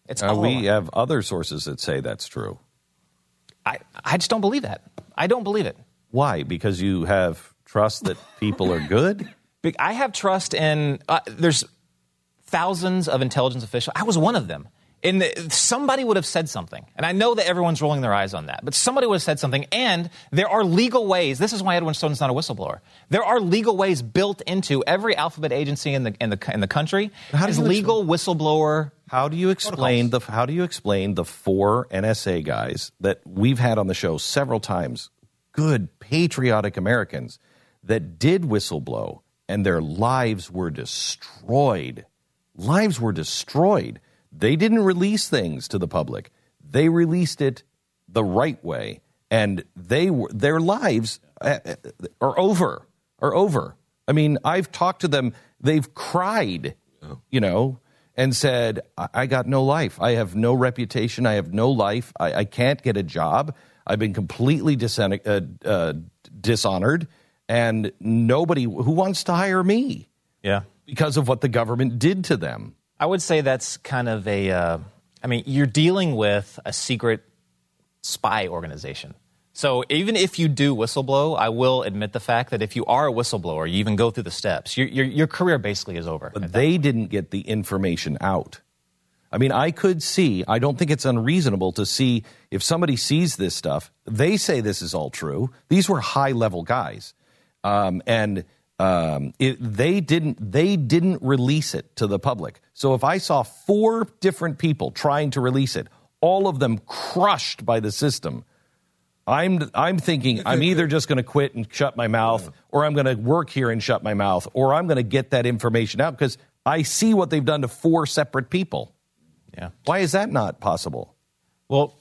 It's Uh, all a we lie. have other sources that say that's true. I, I just don't believe that. I don't believe it. Why? Because you have trust that people are good? I have trust in. Uh, there's thousands of intelligence officials. I was one of them. And the, somebody would have said something. And I know that everyone's rolling their eyes on that. But somebody would have said something. And there are legal ways. This is why Edward Snowden's not a whistleblower. There are legal ways built into every alphabet agency in the, in the, in the country. How As legal whistleblower. How do you explain the how do you explain the four NSA guys that we've had on the show several times, good patriotic Americans that did whistleblow and their lives were destroyed. Lives were destroyed. They didn't release things to the public. They released it the right way and they were their lives uh, uh, are over. Are over. I mean, I've talked to them, they've cried, you know, and said, I, got no life. I have no reputation. I have no life. I, I can't get a job. I've been completely uh, uh, dishonored, and nobody who wants to hire me Yeah. because of what the government did to them. I would say that's kind of a. Uh, I mean, you're dealing with a secret spy organization. So even if you do whistleblow, I will admit the fact that if you are a whistleblower, you even go through the steps. Your your, your career basically is over. But they didn't get the information out. I mean, I could see, I don't think it's unreasonable to see if somebody sees this stuff, they say this is all true. These were high level guys. Um, and um, it, they didn't they didn't release it to the public. So if I saw four different people trying to release it, all of them crushed by the system, I'm I'm thinking I'm either just going to quit and shut my mouth, or I'm going to work here and shut my mouth, or I'm going to get that information out because I see what they've done to four separate people. Yeah. Why is that not possible? Well,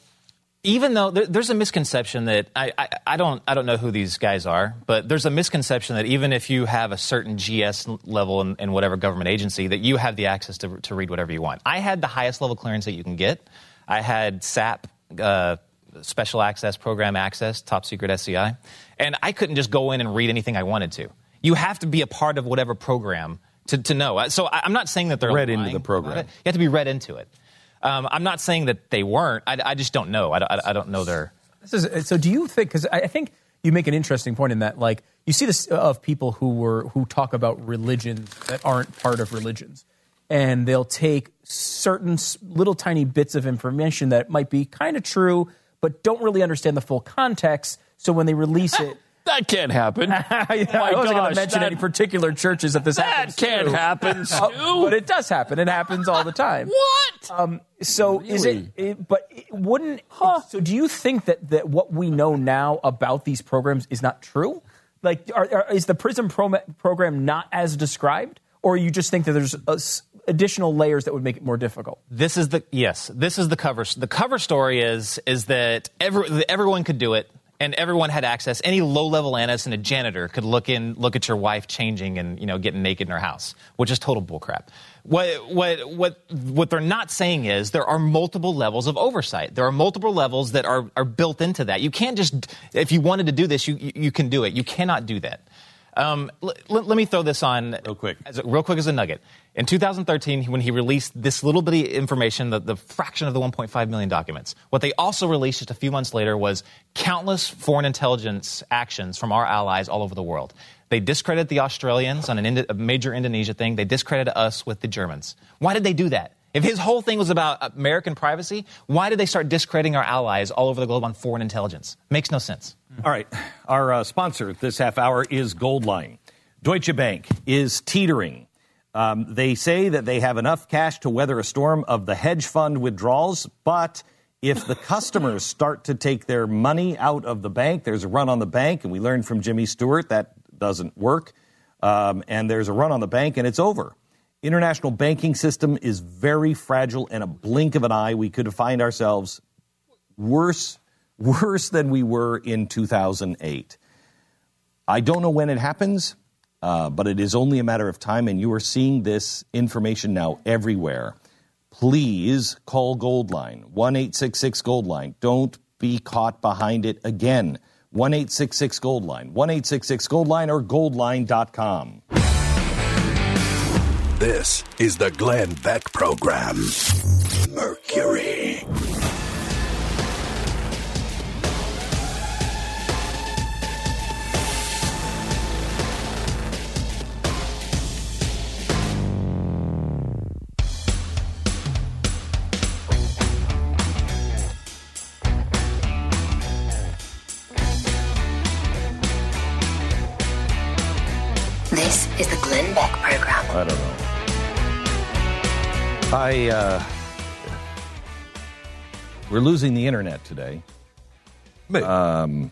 even though there, there's a misconception that I, I, I don't I don't know who these guys are, but there's a misconception that even if you have a certain GS level in, in whatever government agency, that you have the access to, to read whatever you want. I had the highest level clearance that you can get. I had SAP. Uh, Special access, program access, top secret SCI. And I couldn't just go in and read anything I wanted to. You have to be a part of whatever program to, to know. So I, I'm not saying that they're Read into the program. You have to be read into it. Um, I'm not saying that they weren't. I, I just don't know. I, don't- I, don't know their. This is, so do you think? Because I I think you make an interesting point in that, like you see this of people who were who talk about religions that aren't part of religions, and they'll take certain little tiny bits of information that might be kind of true, but don't really understand the full context. So when they release it. That can't happen. Yeah, My I wasn't going to mention that- any particular churches that this That happens. can't to. happen, Uh, but it does happen. It happens all the time. What? Um, so is it, it? But it wouldn't. So do you think that that what we know now about these programs is not true? Like, are, are, is the Prism pro- program not as described, or you just think that there's a s additional layers that would make it more difficult? This is the yes. This is the cover. The cover story is is that every, that everyone could do it, and everyone had access. Any low level analyst and a janitor could look in, look at your wife changing and you know getting naked in her house, which is total bullcrap. What what what what they're not saying is there are multiple levels of oversight. There are multiple levels that are are built into that. You can't just if you wanted to do this, you you, you can do it. You cannot do that. Um, l- l- let me throw this on real quick, as a, real quick as a nugget. In 2013, when he released this little bitty information, the, the fraction of the 1.5 million documents, what they also released just a few months later was countless foreign intelligence actions from our allies all over the world. They discredited the Australians on an Indo- a major Indonesia thing. They discredited us with the Germans. Why did they do that? If his whole thing was about American privacy, why did they start discrediting our allies all over the globe on foreign intelligence? Makes no sense. All right. Our uh, sponsor this half hour is Goldline. Deutsche Bank is teetering. Um, they say that they have enough cash to weather a storm of the hedge fund withdrawals, but if the customers start to take their money out of the bank, there's a run on the bank, and we learned from Jimmy Stewart that doesn't work. Um, and there's a run on the bank, and it's over. International banking system is very fragile. In a blink of an eye, we could find ourselves worse worse than we were in 2008. I don't know when it happens. Uh, but it is only a matter of time, and you are seeing this information now everywhere. Please call Goldline, 1 866 Goldline. Don't be caught behind it again. 1 866 Goldline, 1 866 Goldline, or goldline.com. This is the Glenn Beck Program. Mercury. This is the Glenn Beck Program. I don't know. I, uh, we're losing the internet today. Maybe. Um,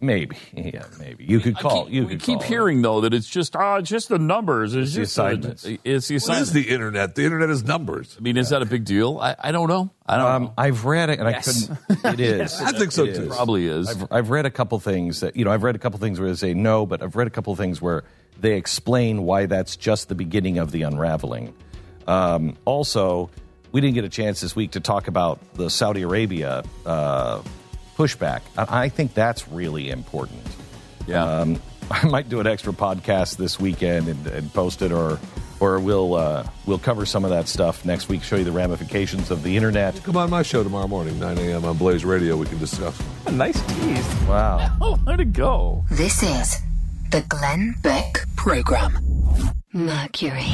maybe. Yeah, maybe. You could call. you we could keep call. hearing though that it's just ah, it's just the numbers. It's, the just assignments. The, it's the What assignments. is the internet? The internet is numbers. I mean, is that a big deal? I, I don't know. I don't Um, know. I've read it, and Yes. I couldn't. It is. I think so, It too. is. Probably is. I've, I've read a couple things that you know. I've read a couple things where they say no, but I've read a couple things where they explain why that's just the beginning of the unraveling. Um, also, we didn't get a chance this week to talk about the Saudi Arabia uh, pushback. I, I think that's really important. Yeah. Um, I might do an extra podcast this weekend and, and post it, or or we'll uh, we'll cover some of that stuff next week. Show you the ramifications of the internet. Come on my show tomorrow morning, 9 a.m. on Blaze Radio. We can discuss. A nice tease. Wow. Oh, let it go. This is the Glenn Beck Program. Mercury.